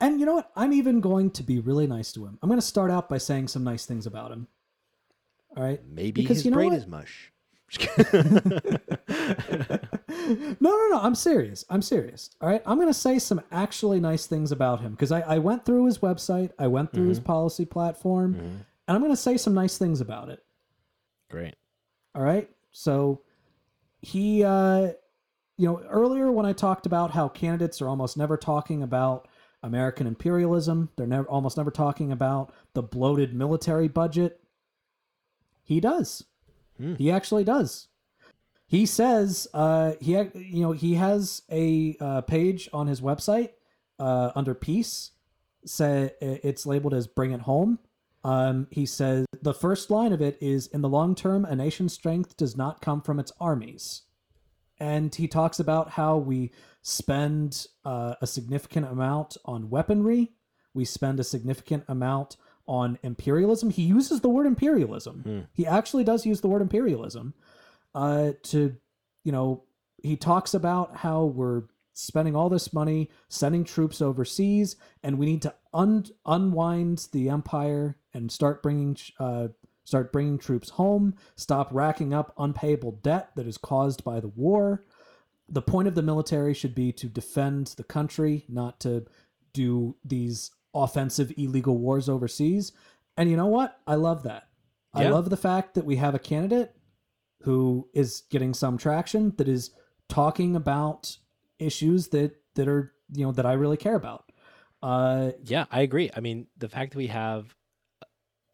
And you know what? I'm even going to be really nice to him. I'm going to start out by saying some nice things about him. All right. Maybe Because his you know brain what? is mush. No, no, no. I'm serious. I'm serious. All right. I'm going to say some actually nice things about him because I, I went through his website, I went through Mm-hmm. his policy platform, and I'm going to say some nice things about it. Great. All right. So he, uh, you know, earlier when I talked about how candidates are almost never talking about American imperialism, they're never almost never talking about the bloated military budget. He does. Hmm. He actually does. He says uh, he, you know, he has a uh, page on his website uh, under peace. Say it's labeled as "Bring It Home," Um, he says the first line of it is In the long term, a nation's strength does not come from its armies. And he talks about how we spend uh, a significant amount on weaponry, we spend a significant amount on imperialism. He uses the word imperialism. Hmm. He actually does use the word imperialism uh, to, you know, he talks about how we're spending all this money sending troops overseas and we need to un- unwind the empire and start bringing uh, start bringing troops home stop racking up unpayable debt that is caused by the war. The point of the military should be to defend the country not to do these offensive illegal wars overseas. And you know what? I love that. I love the fact that we have a candidate who is getting some traction that is talking about issues that that are you know that I really care about. Uh, Yeah, I agree. I mean, the fact that we have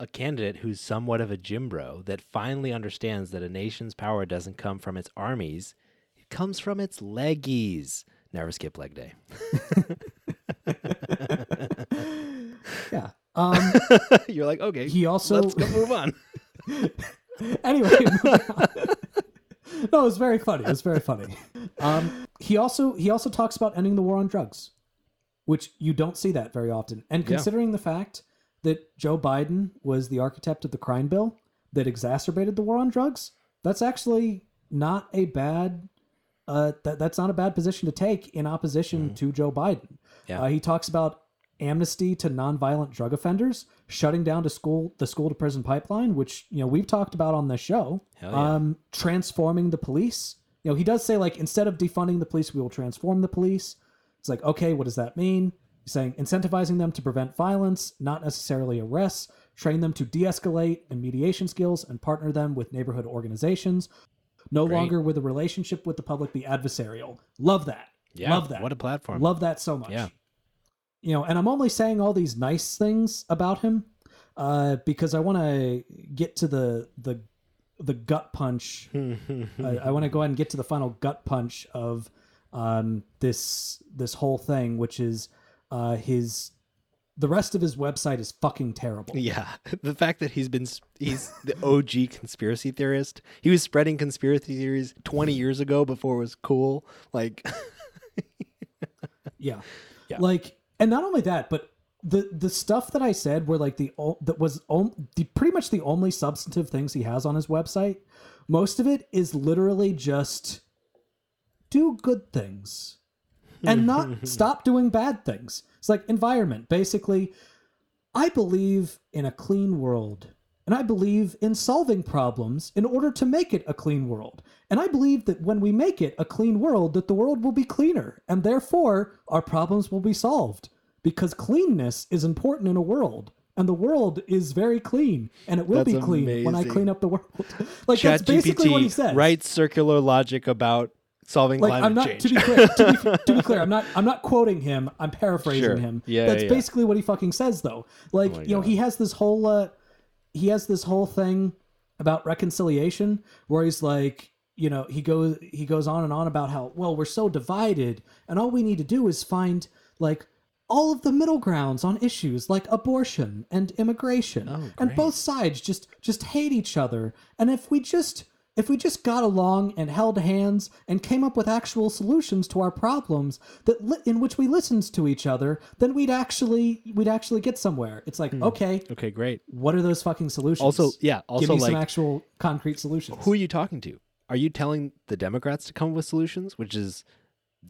a candidate who's somewhat of a gym bro that finally understands that a nation's power doesn't come from its armies, it comes from its leggies. Never skip leg day. yeah. Um, You're like, okay, he also let's go move on. anyway. no, it was very funny. It was very funny. Um, he also he also talks about ending the war on drugs, which you don't see that very often. And Yeah. considering the fact that Joe Biden was the architect of the crime bill that exacerbated the war on drugs, that's actually not a bad uh, that that's not a bad position to take in opposition to Joe Biden. Yeah. Uh, he talks about amnesty to nonviolent drug offenders, shutting down to school the school to prison pipeline, which you know we've talked about on this show. Yeah. Um, transforming the police. You know, he does say like instead of defunding the police, we will transform the police. It's like okay, what does that mean? Saying incentivizing them to prevent violence, not necessarily arrests. Train them to de-escalate and mediation skills, and partner them with neighborhood organizations. No Great. longer will the relationship with the public be adversarial. Love that. Yeah, Love that. What a platform. Love that so much. Yeah. You know, and I'm only saying all these nice things about him uh, because I want to get to the the the gut punch. I, I want to go ahead and get to the final gut punch of um, this this whole thing, which is uh, his. The rest of his website is fucking terrible. Yeah, the fact that he's been he's the OG conspiracy theorist. He was spreading conspiracy theories 20 years ago before it was cool. Like Yeah. Yeah. Like, and not only that, but the the stuff that I said were like the that was om- the pretty much the only substantive things he has on his website. Most of it is literally just do good things and not stop doing bad things. It's like environment. Basically, I believe in a clean world. And I believe in solving problems in order to make it a clean world. And I believe that when we make it a clean world, that the world will be cleaner, and therefore our problems will be solved. Because cleanness is important in a world, and the world is very clean, and it will That's be clean when I clean up the world. like that's basically what he says. writes circular logic about solving Like climate I'm not change. to be clear. To be, to be clear, I'm not. I'm not quoting him. I'm paraphrasing Sure. him. Yeah, that's yeah, basically what he fucking says, though. Like Oh you know, he has this whole. Uh, he has this whole thing about reconciliation where he's like, you know, he goes he goes on and on about how well we're so divided, and all we need to do is find like all of the middle grounds on issues like abortion and immigration Oh, and both sides just just hate each other and if we just if we just got along and held hands and came up with actual solutions to our problems that li- in which we listened to each other then we'd actually we'd actually get somewhere it's like okay okay, great. what are those fucking solutions Hmm. Also, yeah, give also me some like actual concrete solutions who are you talking to? Are you telling the Democrats to come up with solutions, which is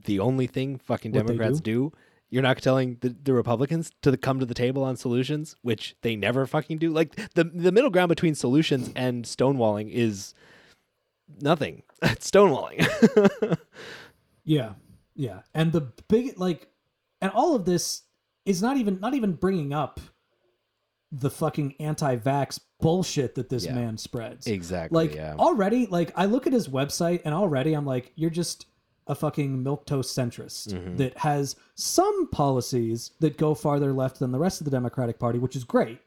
the only thing fucking What they Democrats do? You're not telling the, the Republicans to come to the table on solutions, which they never fucking do. Like the the middle ground between solutions and stonewalling is nothing. It's stonewalling. Yeah, yeah, and the big like, and all of this is not even not even bringing up the fucking anti-vax bullshit that this Yeah. man spreads. exactly. Like yeah. already, like I look at his website and already I'm like, you're just a fucking milk toast centrist Mhm. that has some policies that go farther left than the rest of the Democratic Party, which is great,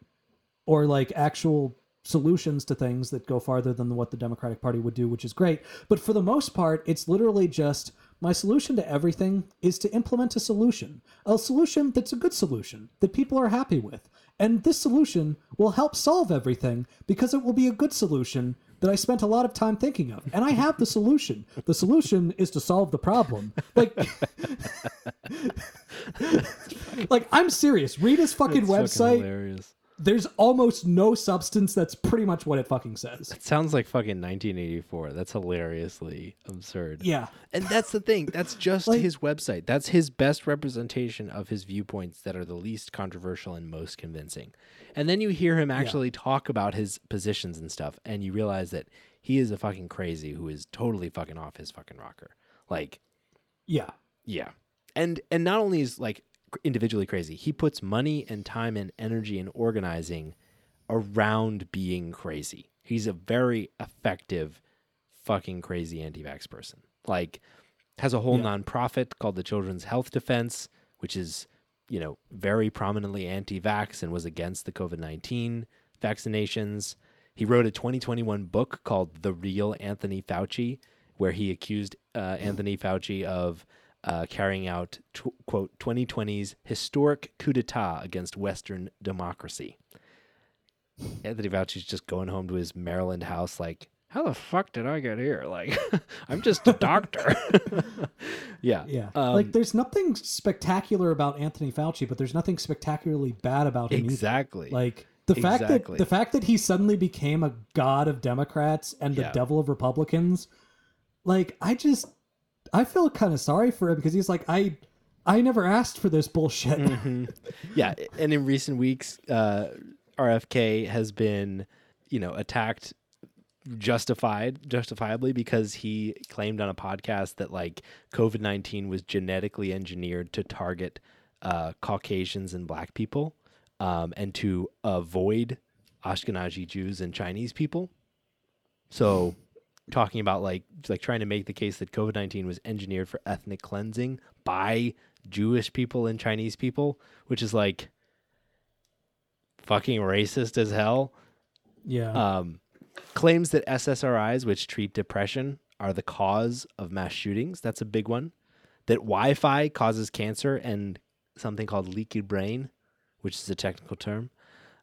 or like actual solutions to things that go farther than what the Democratic Party would do, which is great. But for the most part, it's literally just my solution to everything is to implement a solution, a solution that's a good solution that people are happy with. And this solution will help solve everything because it will be a good solution that I spent a lot of time thinking of. And I have the solution. The solution is to solve the problem. Like, like I'm serious. Read his fucking It's fucking website. hilarious. There's almost no substance. That's pretty much what it fucking says. It sounds like fucking 1984. That's hilariously absurd. Yeah. And that's the thing. That's just Like- his website. That's his best representation of his viewpoints that are the least controversial and most convincing. And then you hear him actually talk about his positions and stuff, and you realize that he is a fucking crazy who is totally fucking off his fucking rocker. Like, Yeah. yeah. And and not only is like individually crazy, he puts money and time and energy and organizing around being crazy. He's a very effective fucking crazy anti-vax person. Like has a whole Yeah. nonprofit called the Children's Health Defense, which is, you know, very prominently anti-vax and was against the COVID-19 vaccinations. He wrote a 2021 book called The Real Anthony Fauci, where he accused uh, Anthony Fauci of uh, carrying out, tw- quote, 2020's historic coup d'etat against Western democracy. Anthony Fauci's just going home to his Maryland house, like, how the fuck did I get here? Like, I'm just a doctor. yeah. Yeah. Um, like there's nothing spectacular about Anthony Fauci, but there's nothing spectacularly bad about him either. exactly. Like the fact Exactly. that the fact that he suddenly became a god of Democrats and the Yeah. devil of Republicans, like I just I feel kind of sorry for him because he's like I I never asked for this bullshit. Mhm. Yeah, and in recent weeks, uh, RFK has been, you know, attacked justified justifiably because he claimed on a podcast that like COVID-19 was genetically engineered to target uh, Caucasians and black people um, and to avoid Ashkenazi Jews and Chinese people. So talking about like like trying to make the case that COVID-19 was engineered for ethnic cleansing by Jewish people and Chinese people, which is like fucking racist as hell. yeah. Um, claims that SSRIs, which treat depression, are the cause of mass shootings. That's a big one. That Wi Fi causes cancer and something called leaky brain, which is a technical term.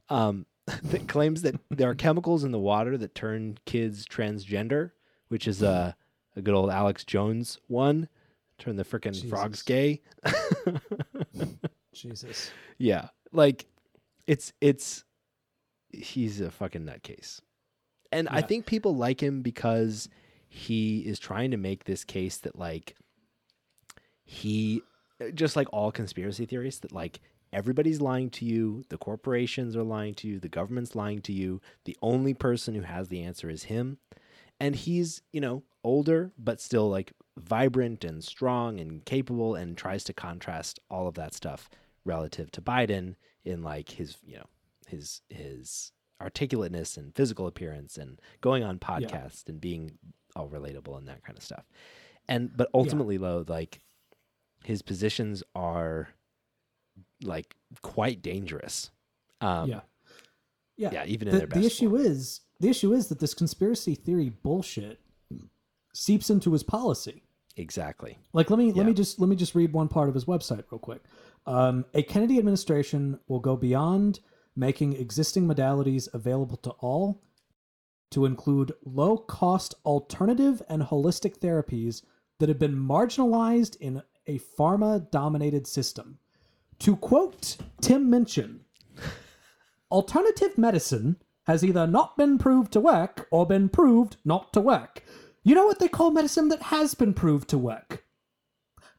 Um, that claims that there are chemicals in the water that turn kids transgender, which is a, a good old Alex Jones one. Turn the frickin' frogs gay. Jesus. Yeah, like it's it's he's a fucking nutcase, and I think people like him because he is trying to make this case that like he just like all conspiracy theories that like everybody's lying to you, the corporations are lying to you, the government's lying to you, the only person who has the answer is him, and he's you know older but still like vibrant and strong and capable and tries to contrast all of that stuff relative to Biden in like his you know his his articulateness and physical appearance and going on podcasts and being all relatable and that kind of stuff. And but ultimately though like his positions are like quite dangerous. Um yeah. Yeah. yeah, even in their best the issue form. is the issue is that this conspiracy theory bullshit seeps into his policy. exactly. Like let me Yeah. let me just let me just read one part of his website real quick. Um, a Kennedy administration will go beyond making existing modalities available to all to include low cost alternative and holistic therapies that have been marginalized in a pharma dominated system. To quote Tim Minchin, alternative medicine has either not been proved to work or been proved not to work. You know what they call medicine that has been proved to work?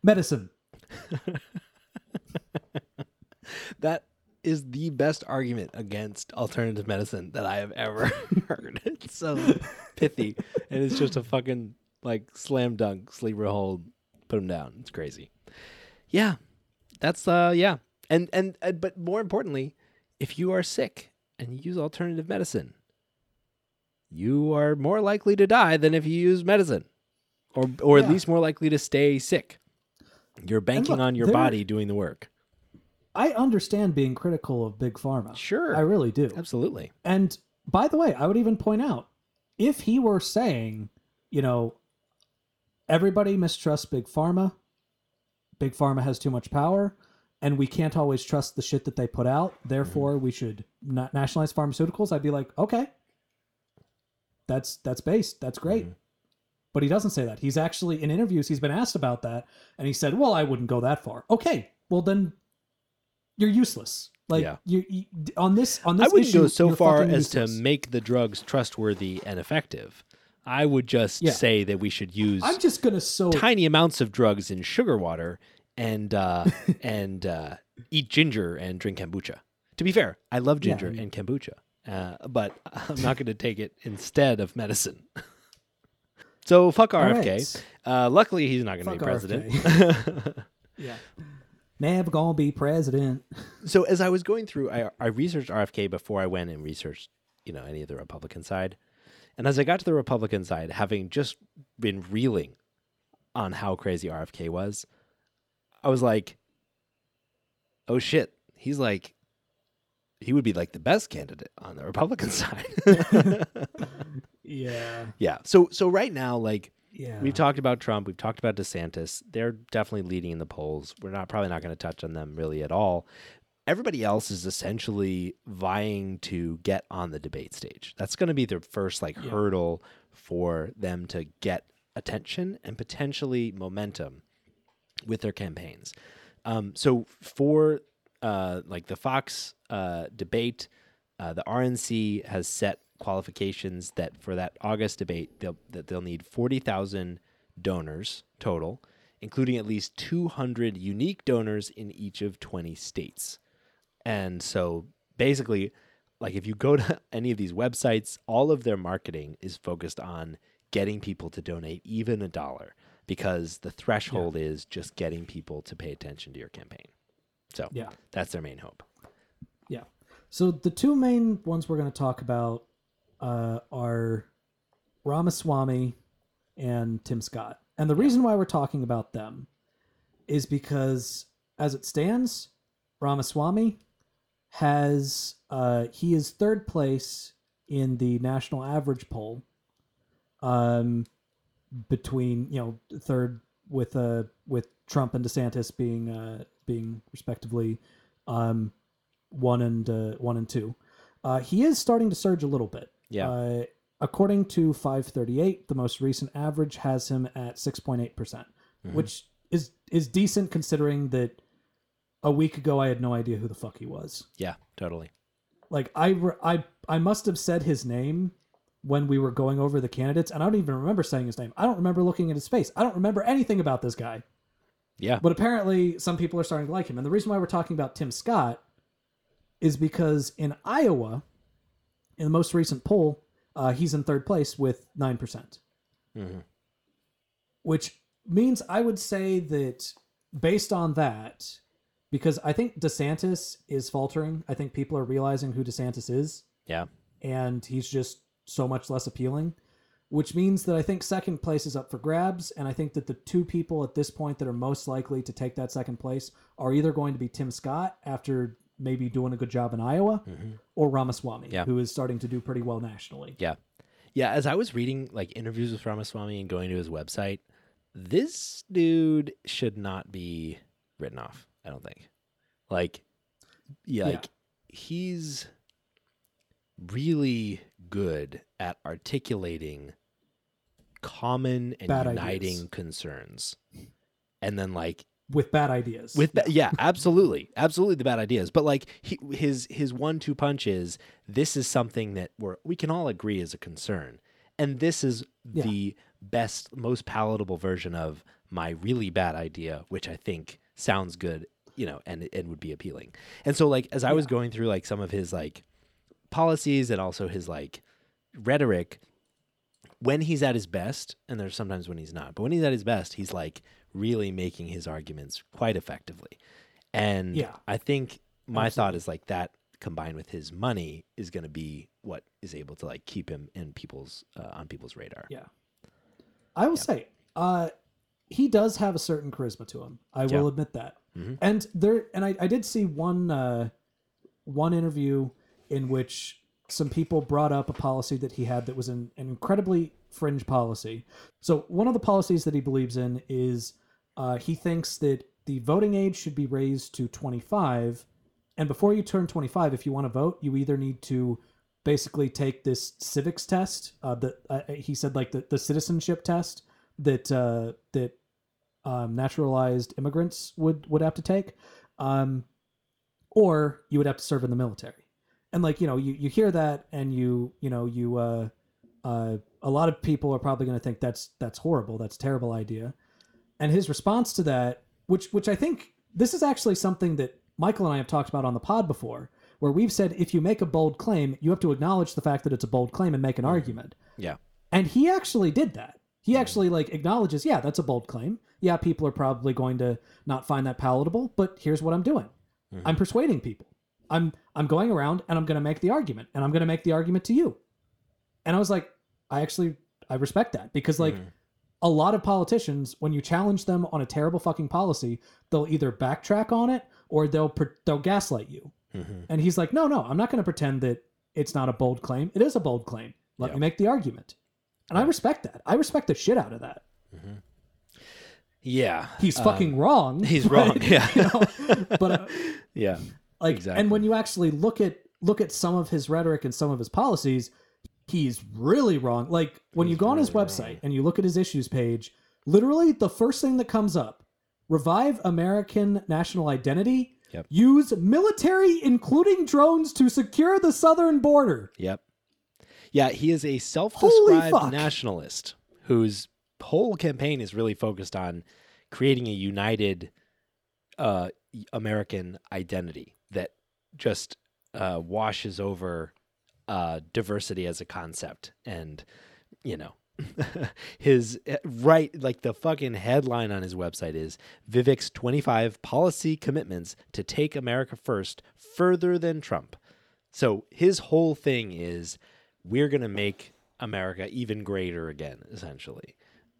Medicine. That is the best argument against alternative medicine that I have ever heard. It's so pithy, and it's just a fucking like slam dunk, sleeper hold, put him down. It's crazy. Yeah, that's uh yeah, and and uh, but more importantly, if you are sick and you use alternative medicine, you are more likely to die than if you use medicine, or or at least more likely to stay sick. You're banking look, on your body doing the work. I understand being critical of big pharma. Sure. I really do. Absolutely. And by the way, I would even point out if he were saying, you know, everybody mistrusts big pharma, big pharma has too much power, and we can't always trust the shit that they put out. Therefore, mm-hmm. we should not nationalize pharmaceuticals. I'd be like, okay, that's that's based. That's great. Mm-hmm. But he doesn't say that. He's actually in interviews. He's been asked about that, and he said, "Well, I wouldn't go that far." Okay, well then, you're useless. Like Yeah. you, you on this on this I wouldn't issue, go so far as to make the drugs trustworthy and effective. I would just Yeah. say that we should use I'm just gonna so tiny amounts of drugs in sugar water and uh, and uh, eat ginger and drink kombucha. To be fair, I love ginger mean- and kombucha, uh, but I'm not going to take it instead of medicine. so fuck RFK. right. Uh, luckily, he's not going to be president. Yeah. Never gonna be president. so as I was going through, I, I researched RFK before I went and researched, you know, any of the Republican side. And as I got to the Republican side, having just been reeling on how crazy RFK was, I was like, oh shit, he's like, he would be like the best candidate on the Republican side. Yeah. yeah. So so right now, like Yeah. We've talked about Trump. We've talked about DeSantis. They're definitely leading in the polls. We're not probably not going to touch on them really at all. Everybody else is essentially vying to get on the debate stage. That's going to be their first like Yeah. hurdle for them to get attention and potentially momentum with their campaigns. Um, so for uh, like the Fox uh, debate, uh, the RNC has set qualifications that for that August debate, they'll that they'll need forty thousand donors total, including at least two hundred unique donors in each of twenty states. And so basically, like if you go to any of these websites, all of their marketing is focused on getting people to donate even a dollar because the threshold is just getting people to pay attention to your campaign. So Yeah. that's their main hope. Yeah. So the two main ones we're going to talk about uh, are Ramaswamy and Tim Scott. And the reason why we're talking about them is because, as it stands, Ramaswamy has uh, he is third place in the national average poll. Um, between you know third with uh with Trump and DeSantis being uh being respectively um one and uh, one and two. Uh, he is starting to surge a little bit. Yeah. Uh, according to 538, the most recent average has him at 6.8 percent, Mm-hmm. which is is decent considering that a week ago I had no idea who the fuck he was. Yeah, totally. Like I I I must have said his name when we were going over the candidates, and I don't even remember saying his name. I don't remember looking at his face. I don't remember anything about this guy. Yeah. But apparently, some people are starting to like him. And the reason why we're talking about Tim Scott is because in Iowa, in the most recent poll, uh, he's in third place with 9%, Mhm. which means I would say that based on that, because I think DeSantis is faltering, I think people are realizing who DeSantis is, Yeah. and he's just so much less appealing. Which means that I think second place is up for grabs, and I think that the two people at this point that are most likely to take that second place are either going to be Tim Scott after maybe doing a good job in Iowa, mm-hmm. or Ramaswamy, Yeah. who is starting to do pretty well nationally. Yeah. Yeah, as I was reading like interviews with Ramaswamy and going to his website, this dude should not be written off, I don't think. Like yeah, Yeah. like he's really good at articulating common and Bad uniting ideas. concerns. And then like With bad ideas. with ba- yeah absolutely absolutely the bad ideas but like he, his his one two punch is this is something that we're we can all agree is a concern and this is Yeah. the best most palatable version of my really bad idea which i think sounds good you know and and would be appealing and so like as i was going through like some of his like policies and also his like rhetoric when he's at his best, and there's sometimes when he's not, but when he's at his best, he's like really making his arguments quite effectively. And Yeah. I think my thought is like that combined with his money is going to be what is able to like keep him in people's uh, on people's radar. Yeah. I will say, uh, he does have a certain charisma to him. I Yeah. will admit that. Mhm. And there, and I, I did see one, uh, one interview in which some people brought up a policy that he had that was an, an incredibly fringe policy. So one of the policies that he believes in is uh, he thinks that the voting age should be raised to 25 and before you turn 25 if you want to vote you either need to basically take this civics test uh, that uh, he said like the, the citizenship test that uh, that um, naturalized immigrants would would have to take um, or you would have to serve in the military and like you know you, you hear that and you you know you uh, uh, a lot of people are probably going to think that's that's horrible that's a terrible idea. And his response to that which which i think this is actually something that michael and i have talked about on the pod before where we've said if you make a bold claim you have to acknowledge the fact that it's a bold claim and make an argument. Yeah. and he actually did that. He actually like acknowledges yeah that's a bold claim. Yeah people are probably going to not find that palatable but here's what i'm doing. I'm persuading people i'm i'm going around and i'm going to make the argument and i'm going to make the argument to you. And i was like i actually i respect that because like a lot of politicians when you challenge them on a terrible fucking policy they'll either backtrack on it or they'll they'll gaslight you. And he's like no no i'm not going to pretend that it's not a bold claim. It is a bold claim. Let Yeah. me make the argument. And i respect that. I respect the shit out of that. Yeah. he's Um, fucking wrong he's but, wrong, yeah. you know, but uh, Yeah. Like Exactly. and when you actually look at look at some of his rhetoric and some of his policies he's really wrong like when you He's go on his website wrong. and you look at his issues page literally the first thing that comes up revive american national identity Yep. use military including drones to secure the southern border Yep. Yeah, he is a self-described nationalist whose whole campaign is really focused on creating a united uh, American identity that just uh, washes over uh, diversity as a concept, and you know. his eh, right like the fucking headline on his website is Vivek's 25 policy commitments to take America first further than Trump. So his whole thing is we're going to make America even greater again, essentially.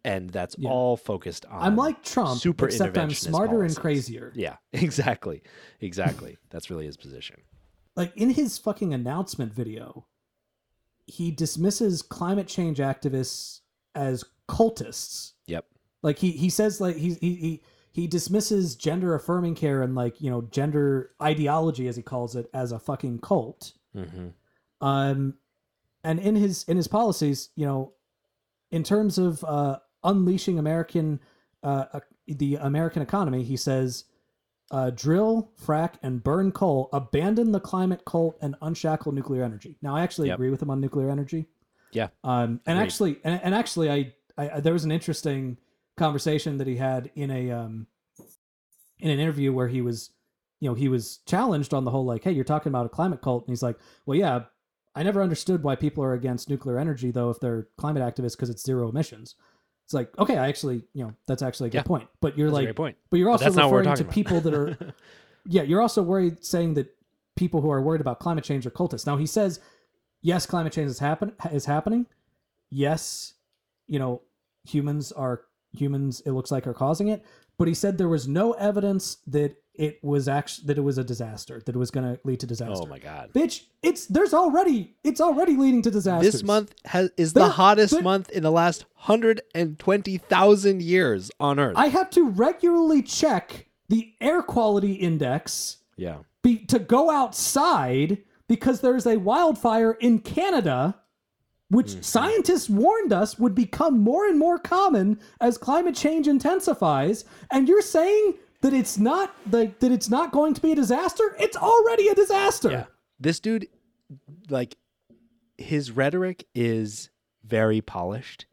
And that's Yeah. all focused on. i'm like trump super except i'm smarter and crazier Yeah, exactly. Exactly. that's really his position. like in his fucking announcement video, he dismisses climate change activists as cultists. Yep. Like he he says like he he he, he dismisses gender affirming care and like you know gender ideology as he calls it as a fucking cult. hmm Um, and in his in his policies, you know, in terms of uh, unleashing American uh, uh, the American economy, he says, uh, drill, frack, and burn coal, abandon the climate cult, and unshackle nuclear energy. Now, I actually Yep. agree with him on nuclear energy. Yeah. Um, and Agreed. actually, and, and actually, I, I I- there was an interesting conversation that he had in a um in an interview where he was, you know, he was challenged on the whole like, hey, you're talking about a climate cult, and he's like, well, yeah, I never understood why people are against nuclear energy though if they're climate activists because it's zero emissions. It's like, okay, I actually, you know, that's actually a good Yeah. point. But you're That's like, point. but you're But also that's not what we're referring to talking people that are, yeah, you're also worried saying that people who are worried about climate change are cultists. Now he says, yes, climate change is happen is happening. Yes, you know, humans are humans. It looks like are causing it. But he said there was no evidence that it was actually that it was a disaster that it was going to lead to disaster. Oh my god. Bitch, it's there's already it's already leading to disaster. This month has is the There- hottest month in the last 120,000 years on earth. I have to regularly check the air quality index yeah. be, to go outside because there's a wildfire in Canada, which Mm-hmm. scientists warned us would become more and more common as climate change intensifies. And you're saying that it's not like that it's not going to be a disaster? It's already a disaster. Yeah. This dude, like, his rhetoric is very polished.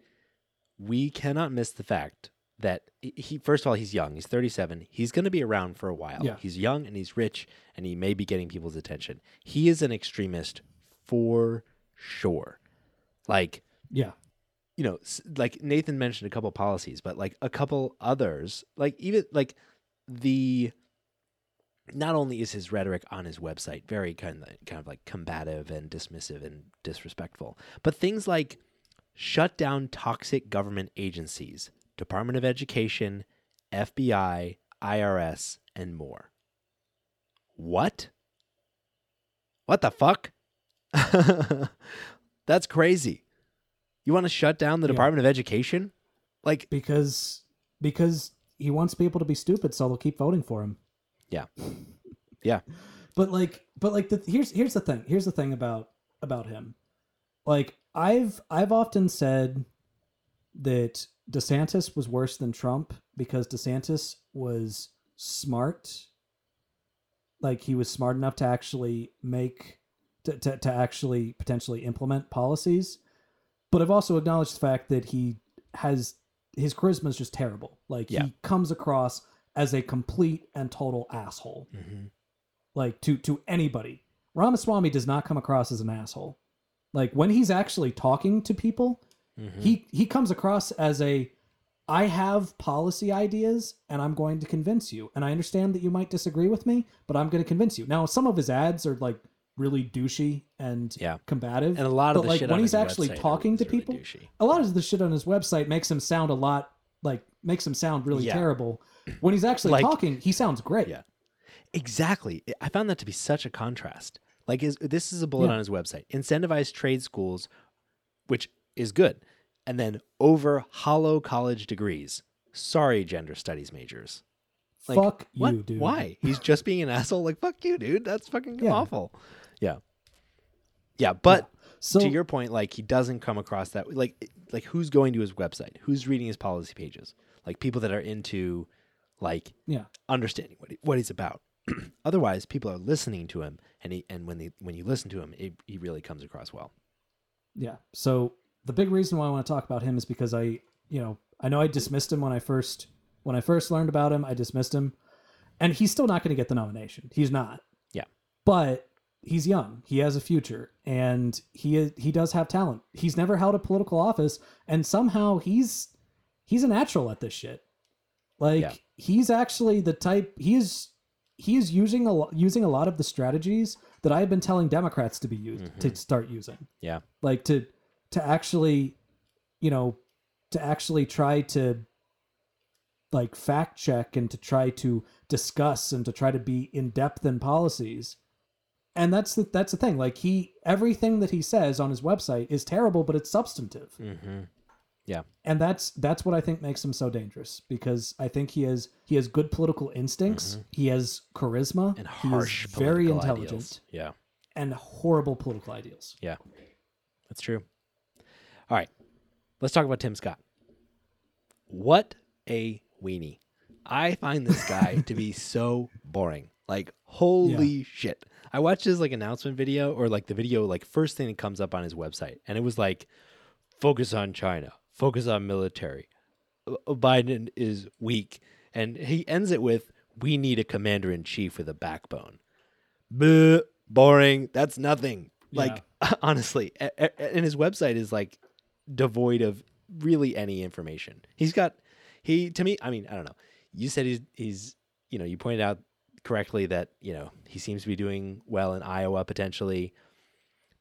We cannot miss the fact that he, first of all, he's young. He's 37. He's going to be around for a while. Yeah. He's young and he's rich and he may be getting people's attention. He is an extremist for sure. Like, Yeah. you know, like Nathan mentioned a couple policies, but like a couple others, like even like the not only is his rhetoric on his website very kind of kind of like combative and dismissive and disrespectful, but things like shut down toxic government agencies, Department of Education, FBI, IRS, and more. What? What the fuck? That's crazy. You want to shut down the Yeah. Department of Education? Like, because because he wants people to be stupid, so they'll keep voting for him. Yeah. Yeah. But like, but like, the, here's here's the thing. Here's the thing about about him. Like, I've I've often said that DeSantis was worse than Trump because DeSantis was smart. Like he was smart enough to actually make to, to, to actually potentially implement policies. But I've also acknowledged the fact that he has his charisma is just terrible. Like Yeah. he comes across as a complete and total asshole. Mhm. Like to to anybody. Ramaswamy does not come across as an asshole. Like when he's actually talking to people, Mhm. he he comes across as a I have policy ideas and I'm going to convince you. And I understand that you might disagree with me, but I'm going to convince you. Now, some of his ads are like really douchey and Yeah. combative. and a lot of but the like when he's actually talking to really people, douchey. a lot of the shit on his website makes him sound a lot like makes him sound really Yeah. terrible. When he's actually Like- talking, he sounds great. Yeah. Exactly. I found that to be such a contrast. Like, is this is a bullet Yeah. on his website: incentivize trade schools, which is good, and then over hollow college degrees. Sorry, gender studies majors. Like, Fuck What? you, dude. Why? He's just being an asshole. Like, fuck you, dude. That's fucking Yeah. awful. Yeah. Yeah, but So to your point, like he doesn't come across that like like who's going to his website? Who's reading his policy pages? Like people that are into like yeah. understanding what he, what he's about. Otherwise, people are listening to him, and he and when they when you listen to him, it, he really comes across well. Yeah. So the big reason why I want to talk about him is because I, you know, I know I dismissed him when I first when I first learned about him. I dismissed him, and he's still not going to get the nomination. He's not. Yeah. But he's young. He has a future, and he is, he does have talent. He's never held a political office, and somehow he's he's a natural at this shit. Like Yeah. he's actually the type. He is he is using a using a lot of the strategies that I have been telling Democrats to be used mm-hmm. to start using Yeah, like to to actually you know to actually try to like fact check and to try to discuss and to try to be in depth in policies and that's the that's the thing like he everything that he says on his website is terrible but it's substantive mm-hmm. Yeah. And that's that's what i think makes him so dangerous because i think he has he has good political instincts he has charisma and harsh, very intelligent ideals. Yeah, and horrible political ideals yeah, that's true. All right, let's talk about Tim Scott. What a weenie! I find this guy to be so boring. Like holy shit! I watched his like announcement video or like the video like first thing that comes up on his website, and it was like focus on China, focus on military. Uh, Biden is weak, and he ends it with we need a commander in chief with a backbone. Boring. That's nothing. Like honestly, a- a- and his website is like devoid of really any information. He's got he to me. I mean, I don't know. You said he's he's you know you pointed out correctly that you know he seems to be doing well in Iowa potentially,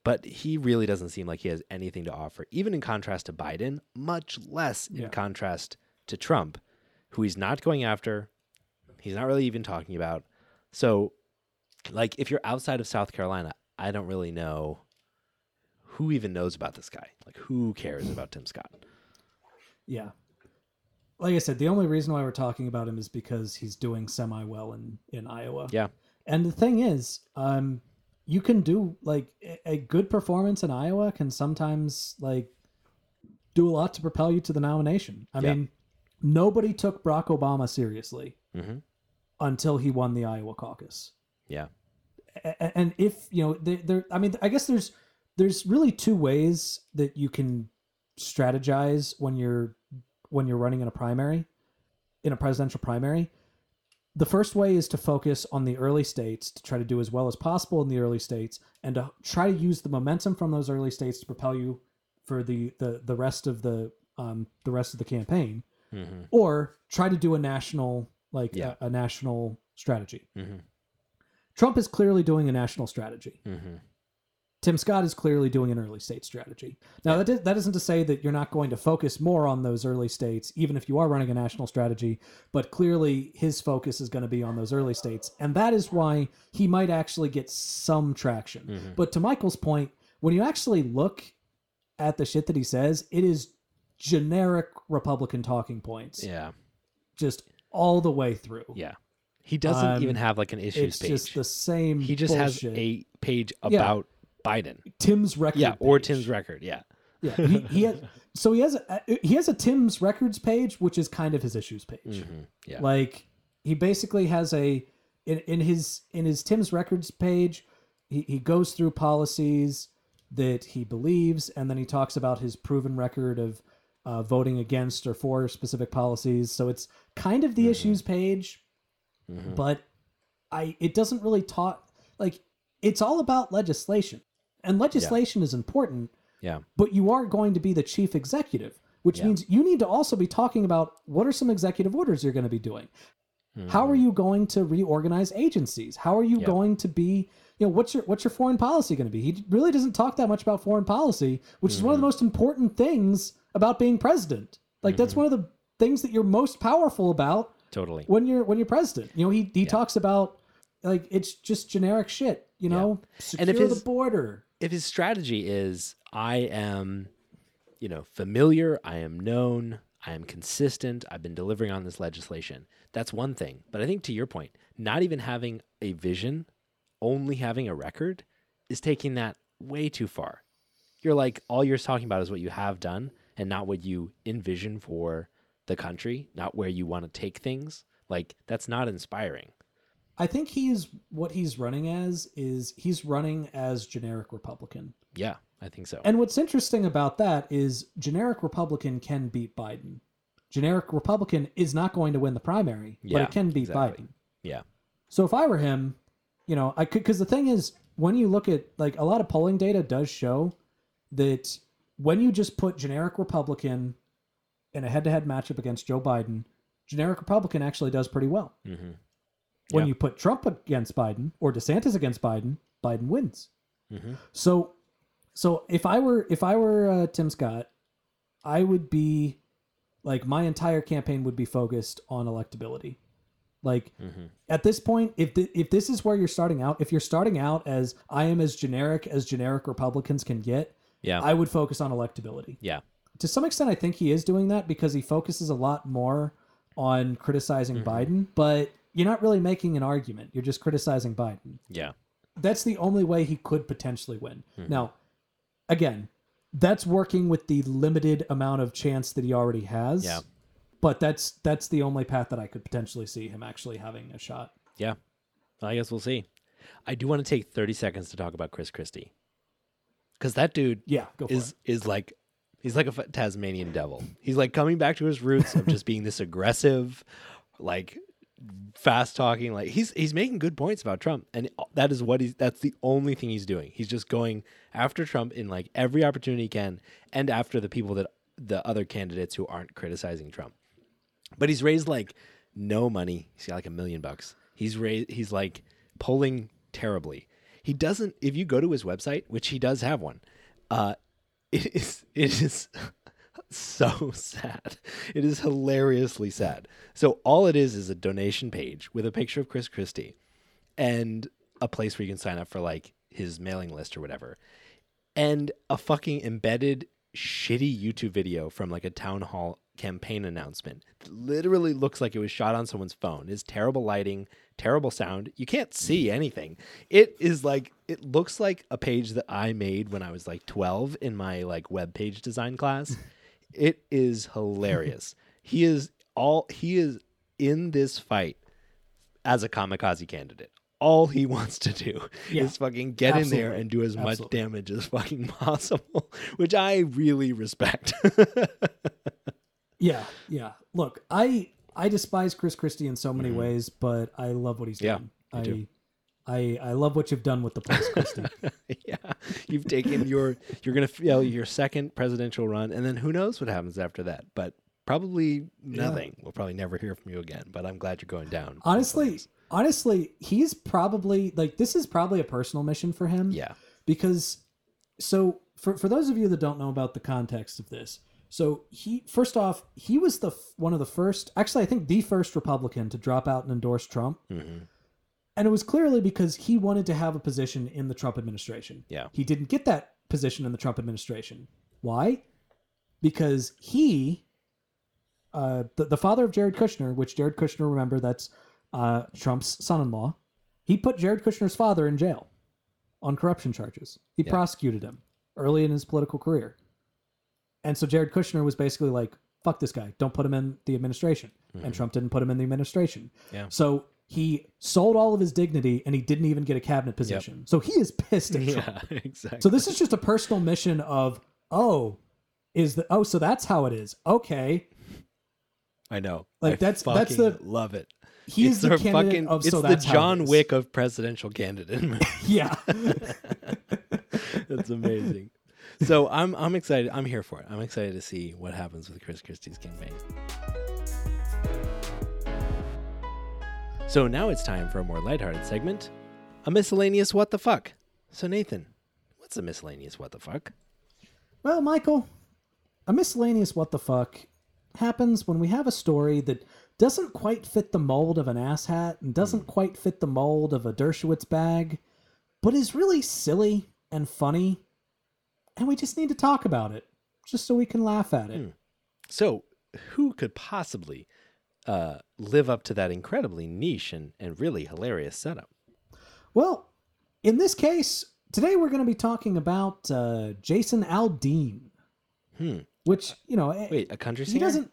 but he really doesn't seem like he has anything to offer. Even in contrast to Biden, much less in Yeah. contrast to Trump, who he's not going after. He's not really even talking about. So, like, if you're outside of South Carolina, I don't really know who even knows about this guy. Like, who cares about Tim Scott? Yeah. Like I said, the only reason why we're talking about him is because he's doing semi well in in Iowa. Yeah. And the thing is, um, you can do like a- good performance in Iowa can sometimes like do a lot to propel you to the nomination. I Yeah. mean, nobody took Barack Obama seriously Mm-hmm. until he won the Iowa caucus. Yeah. And if you know there, there i mean i guess there's there's really two ways that you can strategize when you're when you're running in a primary in a presidential primary the first way is to focus on the early states to try to do as well as possible in the early states and to try to use the momentum from those early states to propel you for the the, the rest of the um the rest of the campaign Mm-hmm. or try to do a national like Yeah. a, a national strategy Mm-hmm. trump is clearly doing a national strategy Mm-hmm. Tim Scott is clearly doing an early state strategy. Now, that, is, that isn't to say that you're not going to focus more on those early states, even if you are running a national strategy, but clearly his focus is going to be on those early states. And that is why he might actually get some traction. Mhm. But to Michael's point, when you actually look at the shit that he says, it is generic Republican talking points. Yeah. Just all the way through. Yeah. He doesn't Um, even have like an issues it's page. just the same. he just bullshit. has a page about Biden. Tim's record. Yeah, or page. Tim's record. Yeah. Yeah, he, he has, so he has a he has a Tim's records page, which is kind of his issues page. Mhm. Yeah. Like he basically has a in, in his in his Tim's records page, he, he goes through policies that he believes, and then he talks about his proven record of uh, voting against or for specific policies. So it's kind of the issues page, Mhm. but I it doesn't really talk like it's all about legislation, and legislation is important Yeah. but you are going to be the chief executive, which Yeah. means you need to also be talking about what are some executive orders you're going to be doing. How are you going to reorganize agencies? How are you Mm-hmm. Yeah. going to be, you know, what's your what's your foreign policy going to be? He really doesn't talk that much about foreign policy, which is one of Mm-hmm. the most important things about being president. Like that's one of the things that you're most powerful about Totally. when you're when you're president. You know, he he talks about like it's just generic shit, you know? Secure And if the his- border. If his strategy is I am, you know, familiar, I am known, I am consistent, I've been delivering on this legislation, that's one thing. But I think to your point, not even having a vision, only having a record is taking that way too far. You're like, all you're talking about is what you have done and not what you envision for the country, not where you want to take things. Like, that's not inspiring. I think he's what he's running as is he's running as generic Republican. Yeah, I think so. And what's interesting about that is generic Republican can beat Biden. Generic Republican is not going to win the primary, but it can beat exactly. Biden. yeah. So if I were him, you know, I could because the thing is when you look at like a lot of polling data does show that when you just put generic Republican in a head-to-head matchup against Joe Biden, generic Republican actually does pretty well. hmm When Yeah. you put Trump against Biden or DeSantis against Biden, Biden wins. hmm So, so if I were if I were uh, Tim Scott, I would be like my entire campaign would be focused on electability. Like hmm at this point, if the, if this is where you're starting out, if you're starting out as I am as generic as generic Republicans can get, Yeah. I would focus on electability. yeah. To some extent, I think he is doing that because he focuses a lot more on criticizing Mm-hmm. Biden, but you're not really making an argument. You're just criticizing Biden Yeah. that's the only way he could potentially win. Hmm. Now, again, that's working with the limited amount of chance that he already has. Yeah. But that's that's the only path that I could potentially see him actually having a shot. Yeah. I guess we'll see. I do want to take 30 seconds to talk about Chris Christie. Cuz that dude Yeah, is it. is like he's like a Tasmanian devil. He's like coming back to his roots of just being this aggressive like fast talking like he's he's making good points about Trump and that is what he's that's the only thing he's doing. He's just going after Trump in like every opportunity he can and after the people that the other candidates who aren't criticizing Trump. But he's raised like no money. He's got like a million bucks. He's raised. He's like polling terribly. He doesn't. If you go to his website, which he does have one, uh, it is it is so sad. It is hilariously sad. So all it is is a donation page with a picture of Chris Christie, and a place where you can sign up for like his mailing list or whatever, and a fucking embedded shitty YouTube video from like a town hall campaign announcement. That literally looks like it was shot on someone's phone. It's terrible lighting, terrible sound. You can't see anything. It is like it looks like a page that I made when I was like 12 in my like web page design class. It is hilarious. he is all he is in this fight as a kamikaze candidate. All he wants to do Yeah. is fucking get in there and do as much damage as fucking possible, which I really respect. Yeah, yeah. Look, I I despise Chris Christie in so many ways, but I love what he's Mm-hmm. Yeah, doing. I, too. I I love what you've done with the place, Christie. yeah, you've taken your you're gonna feel your second presidential run, and then who knows what happens after that? But probably nothing. We'll probably never hear from you again. But I'm glad you're going down. honestly, honestly, he's probably like this is probably a personal mission for him. yeah, because so for for those of you that don't know about the context of this so he first off he was the one of the first actually i think the first republican to drop out and endorse trump hmm and it was clearly because he wanted to have a position in the trump administration yeah, he didn't get that position in the trump administration why because he uh, the, the father of Jared Kushner, which Jared Kushner, remember, that's uh, Trump's son in law, he put Jared Kushner's father in jail on corruption charges. He Yeah. prosecuted him early in his political career. And so Jared Kushner was basically like, fuck this guy, don't put him in the administration. And Trump didn't put him in the administration. Mm-hmm. Yeah. So he sold all of his dignity and he didn't even get a cabinet position. So he is pissed at Trump. Yeah, exactly. So this is just a personal mission of, oh, is the oh, so that's how it is. Okay. I know. Like, I that's- that's the- love it. He's it's the candidate fucking, of it's so the that's how it John. Wick of presidential candidate. Yeah. That's amazing. So I'm I'm excited. I'm here for it. I'm excited to see what happens with Chris Christie's campaign. So now it's time for a more lighthearted segment, a miscellaneous what the fuck. So Nathan, what's a miscellaneous what the fuck? Well, Michael, a miscellaneous what the fuck happens when we have a story that doesn't quite fit the mold of an asshat and doesn't hmm. quite fit the mold of a Dershowitz bag, but is really silly and funny, and we just need to talk about it just so we can laugh at it. Hmm. So who could possibly uh, live up to that incredibly niche and, and really hilarious setup? Well, in this case, today we're going to be talking about uh, Jason Aldean, Hmm. which you know, eh, Wait, a country singer. he doesn't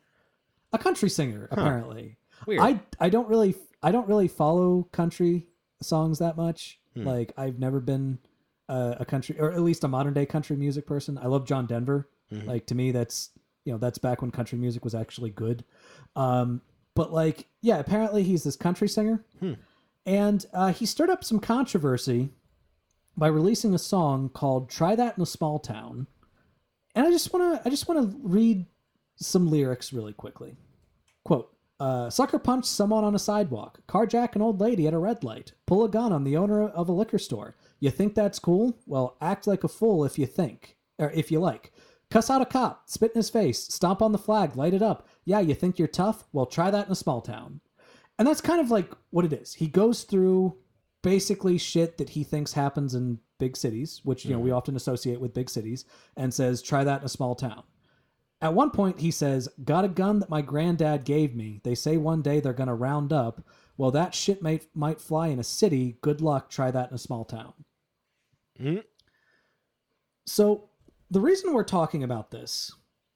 a country singer apparently. Weird. I I don't really I don't really follow country songs that much. Hmm. Like I've never been uh, a country or at least a modern day country music person. I love John Denver. Mhm. Like to me that's you know that's back when country music was actually good. Um but like yeah, apparently he's this country singer. Hmm. And uh, he stirred up some controversy by releasing a song called "Try That in a Small Town," and I just want to I just want to read some lyrics really quickly. Quote: uh, "Sucker punch someone on a sidewalk, carjack an old lady at a red light, pull a gun on the owner of a liquor store. You think that's cool? Well, act like a fool if you think, or if you like." Cuss out a cop, spit in his face, stomp on the flag, light it up. Yeah, you think you're tough? Well, try that in a small town. And that's kind of like what it is. He goes through basically shit that he thinks happens in big cities, which you know we often associate with big cities, and says, "Try that in a small town." At one point, he says, "Got a gun that my granddad gave me. They say one day they're gonna round up. Well, that shit might might fly in a city. Good luck. Try that in a small town." Mhm. So the reason we're talking about this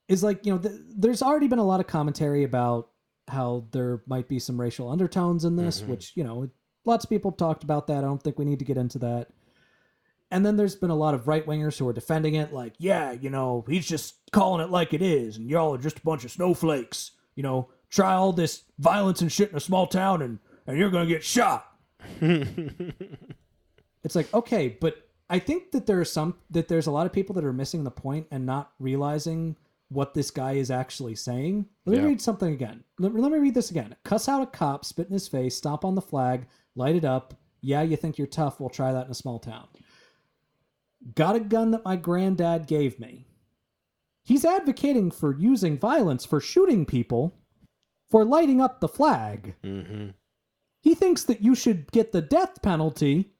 is like you know th- there's already been a lot of commentary about how there might be some racial undertones in this Mhm. which you know lots of people talked about that. I don't think we need to get into that. And then there's been a lot of right wingers who are defending it like yeah you know he's just calling it like it is and y'all are just a bunch of snowflakes. You know try all this violence and shit in a small town and and you're gonna get shot. It's like okay but i think that there are some that there's a lot of people that are missing the point and not realizing what this guy is actually saying. Let me Yeah. read something again. Let, let me read this again. Cuss out a cop spit in his face stomp on the flag light it up. Yeah you think you're tough. We'll try that in a small town. Got a gun that my granddad gave me. He's advocating for using violence for shooting people for lighting up the flag. Hmm he thinks that you should get the death penalty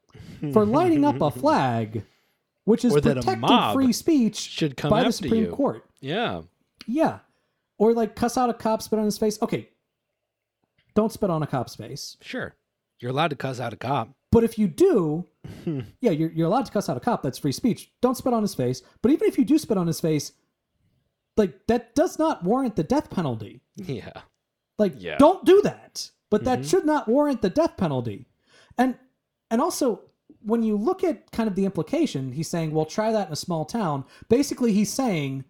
for lighting up a flag, which is Or that a protected mob free speech should come by the after Supreme you. Court. Yeah. Yeah. Or like cuss out a cop, spit on his face. Okay. Don't spit on a cop's face. Sure. You're allowed to cuss out a cop. But if you do, yeah, you're, you're allowed to cuss out a cop. That's free speech. Don't spit on his face. But even if you do spit on his face, like that does not warrant the death penalty. Yeah. Like, Yeah. don't do that. But that Mhm. should not warrant the death penalty. And and also, when you look at kind of the implication, he's saying, "Well, try that in a small town." Basically, he's saying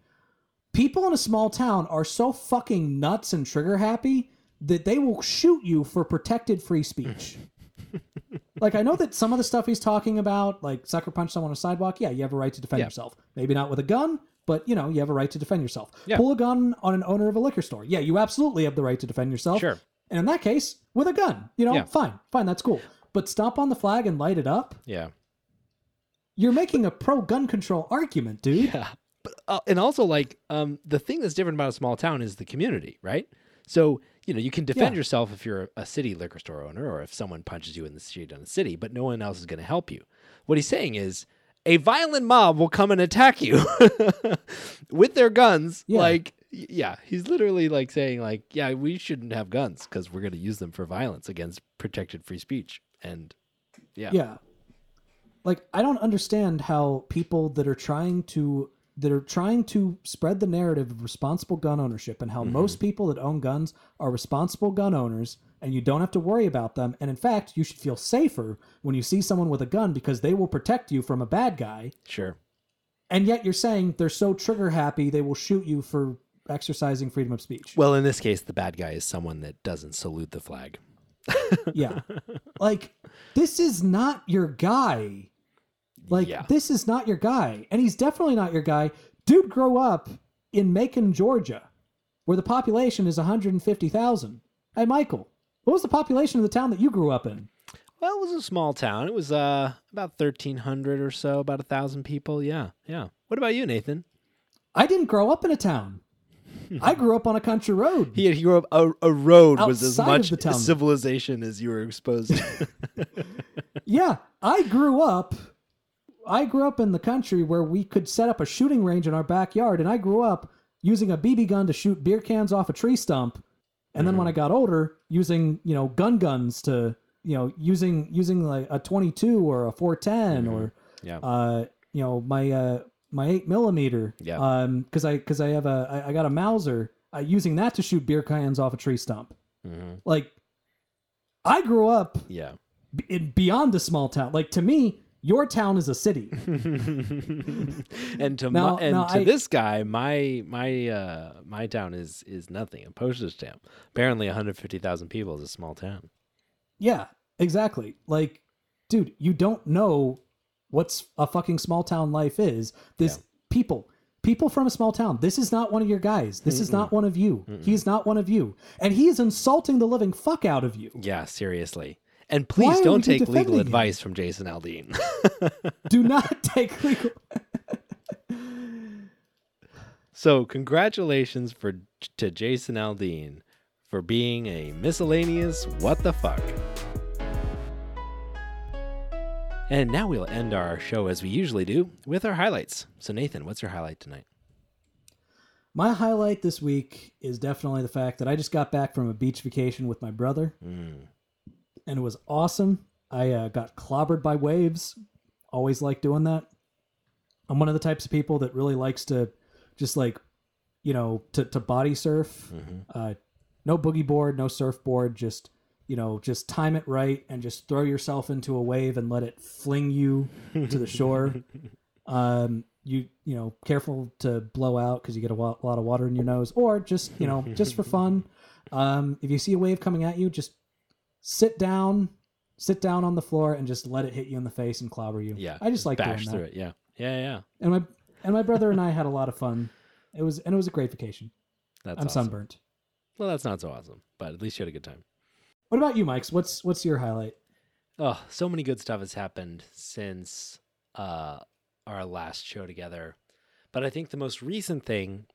people in a small town are so fucking nuts and trigger happy that they will shoot you for protected free speech. like I know that some of the stuff he's talking about, like sucker punch someone on a sidewalk, yeah, you have a right to defend Yeah. yourself. Maybe not with a gun, but you know, you have a right to defend yourself. Yeah. Pull a gun on an owner of a liquor store. Yeah, you absolutely have the right to defend yourself. Sure. And in that case, with a gun, you know, Yeah. fine, fine, that's cool. But stomp on the flag and light it up. Yeah. You're making a pro gun control argument, dude. Yeah. But uh, and also like um the thing that's different about a small town is the community, right? So, you know, you can defend Yeah. yourself if you're a city liquor store owner or if someone punches you in the street in the city, but no one else is going to help you. What he's saying is a violent mob will come and attack you with their guns Yeah. like Yeah, he's literally like saying like, yeah, we shouldn't have guns because we're going to use them for violence against protected free speech. And yeah, Yeah. Like I don't understand how people that are trying to that are trying to spread the narrative of responsible gun ownership and how mm-hmm. most people that own guns are responsible gun owners and you don't have to worry about them and in fact you should feel safer when you see someone with a gun because they will protect you from a bad guy sure. and yet you're saying they're so trigger happy they will shoot you for exercising freedom of speech. Well, in this case, the bad guy is someone that doesn't salute the flag. Yeah. Like this is not your guy. Like Yeah. this is not your guy, and he's definitely not your guy. Dude, grow up in Macon, Georgia, where the population is 150,000. Hey, Michael, what was the population of the town that you grew up in? Well, it was a small town. It was uh about thirteen hundred or so, about a thousand people. Yeah, yeah. What about you, Nathan? I didn't grow up in a town. I grew up on a country road. He, he grew up a, a road was as much the town. civilization as you were exposed to. Yeah, I grew up. I grew up in the country where we could set up a shooting range in our backyard, and I grew up using a BB gun to shoot beer cans off a tree stump, and then when I got older, using you know gun guns to you know using using like a 22 or a 410 or yeah. uh you know my uh my eight millimeter Yeah. um because I because I have a I, I got a Mauser uh, using that to shoot beer cans off a tree stump Mhm. like I grew up Yeah. b- in, beyond a small town. Like to me, your town is a city. and to Now- my, and now to I- this guy, my my uh my town is is nothing. A postage stamp. Apparently, 150,000 people is a small town. yeah, exactly. Like, dude, you don't know what's a fucking small town life is. This people, people from a small town. This is not one of your guys. This is not one of you. He's not one of you, and he is insulting the living fuck out of you. Yeah, seriously. And please are don't take legal him? advice from Jason Aldean. Do not take legal. so, congratulations for to Jason Aldean for being a miscellaneous what the fuck. And now we'll end our show as we usually do with our highlights. So, Nathan, what's your highlight tonight? My highlight this week is definitely the fact that I just got back from a beach vacation with my brother. Mm. and it was awesome. I uh, got clobbered by waves. Always like doing that. I'm one of the types of people that really likes to just like, you know, to, to body surf. Mhm. Uh, no boogie board, no surfboard. Just, you know, just time it right and just throw yourself into a wave and let it fling you to the shore. Um, you, you know, careful to blow out because you get a wa- lot of water in your nose, or just, you know, just for fun. Um, if you see a wave coming at you, just sit down, sit down on the floor, and just let it hit you in the face and clobber you. Yeah. I just like doing bash that. through it. Yeah. Yeah, yeah. And my and my brother and I had a lot of fun. It was and it was a great vacation. That's I'm awesome. sunburnt. Well, that's not so awesome, but at least you had a good time. What about you, Mike's? What's what's your highlight? Oh, so many good stuff has happened since uh, our last show together. But I think the most recent thing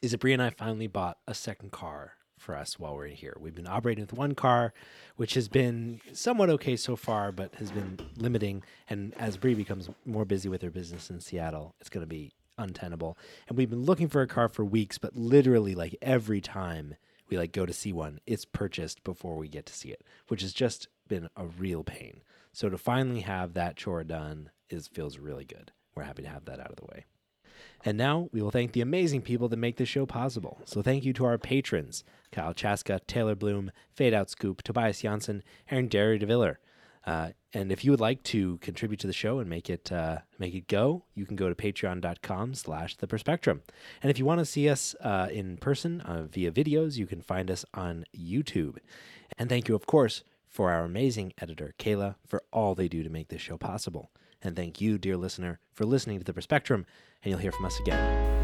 is that Brie and I finally bought a second car for us while we're in here. We've been operating with one car, which has been somewhat okay so far, but has been limiting. And as Brie becomes more busy with her business in Seattle, it's going to be untenable. And we've been looking for a car for weeks, but literally, like every time we like go to see one, it's purchased before we get to see it, which has just been a real pain. So to finally have that chore done is feels really good. We're happy to have that out of the way. And now we will thank the amazing people that make this show possible. So thank you to our patrons Kyle Chaska, Taylor Bloom, Fade Out Scoop, Tobias Janssen, and Derry DeViller. Uh, and if you would like to contribute to the show and make it uh, make it go, you can go to patreon.com slash the perspectrum. And if you want to see us uh, in person uh, via videos, you can find us on YouTube. And thank you, of course, for our amazing editor, Kayla, for all they do to make this show possible. And thank you, dear listener, for listening to the Perspectrum, and you'll hear from us again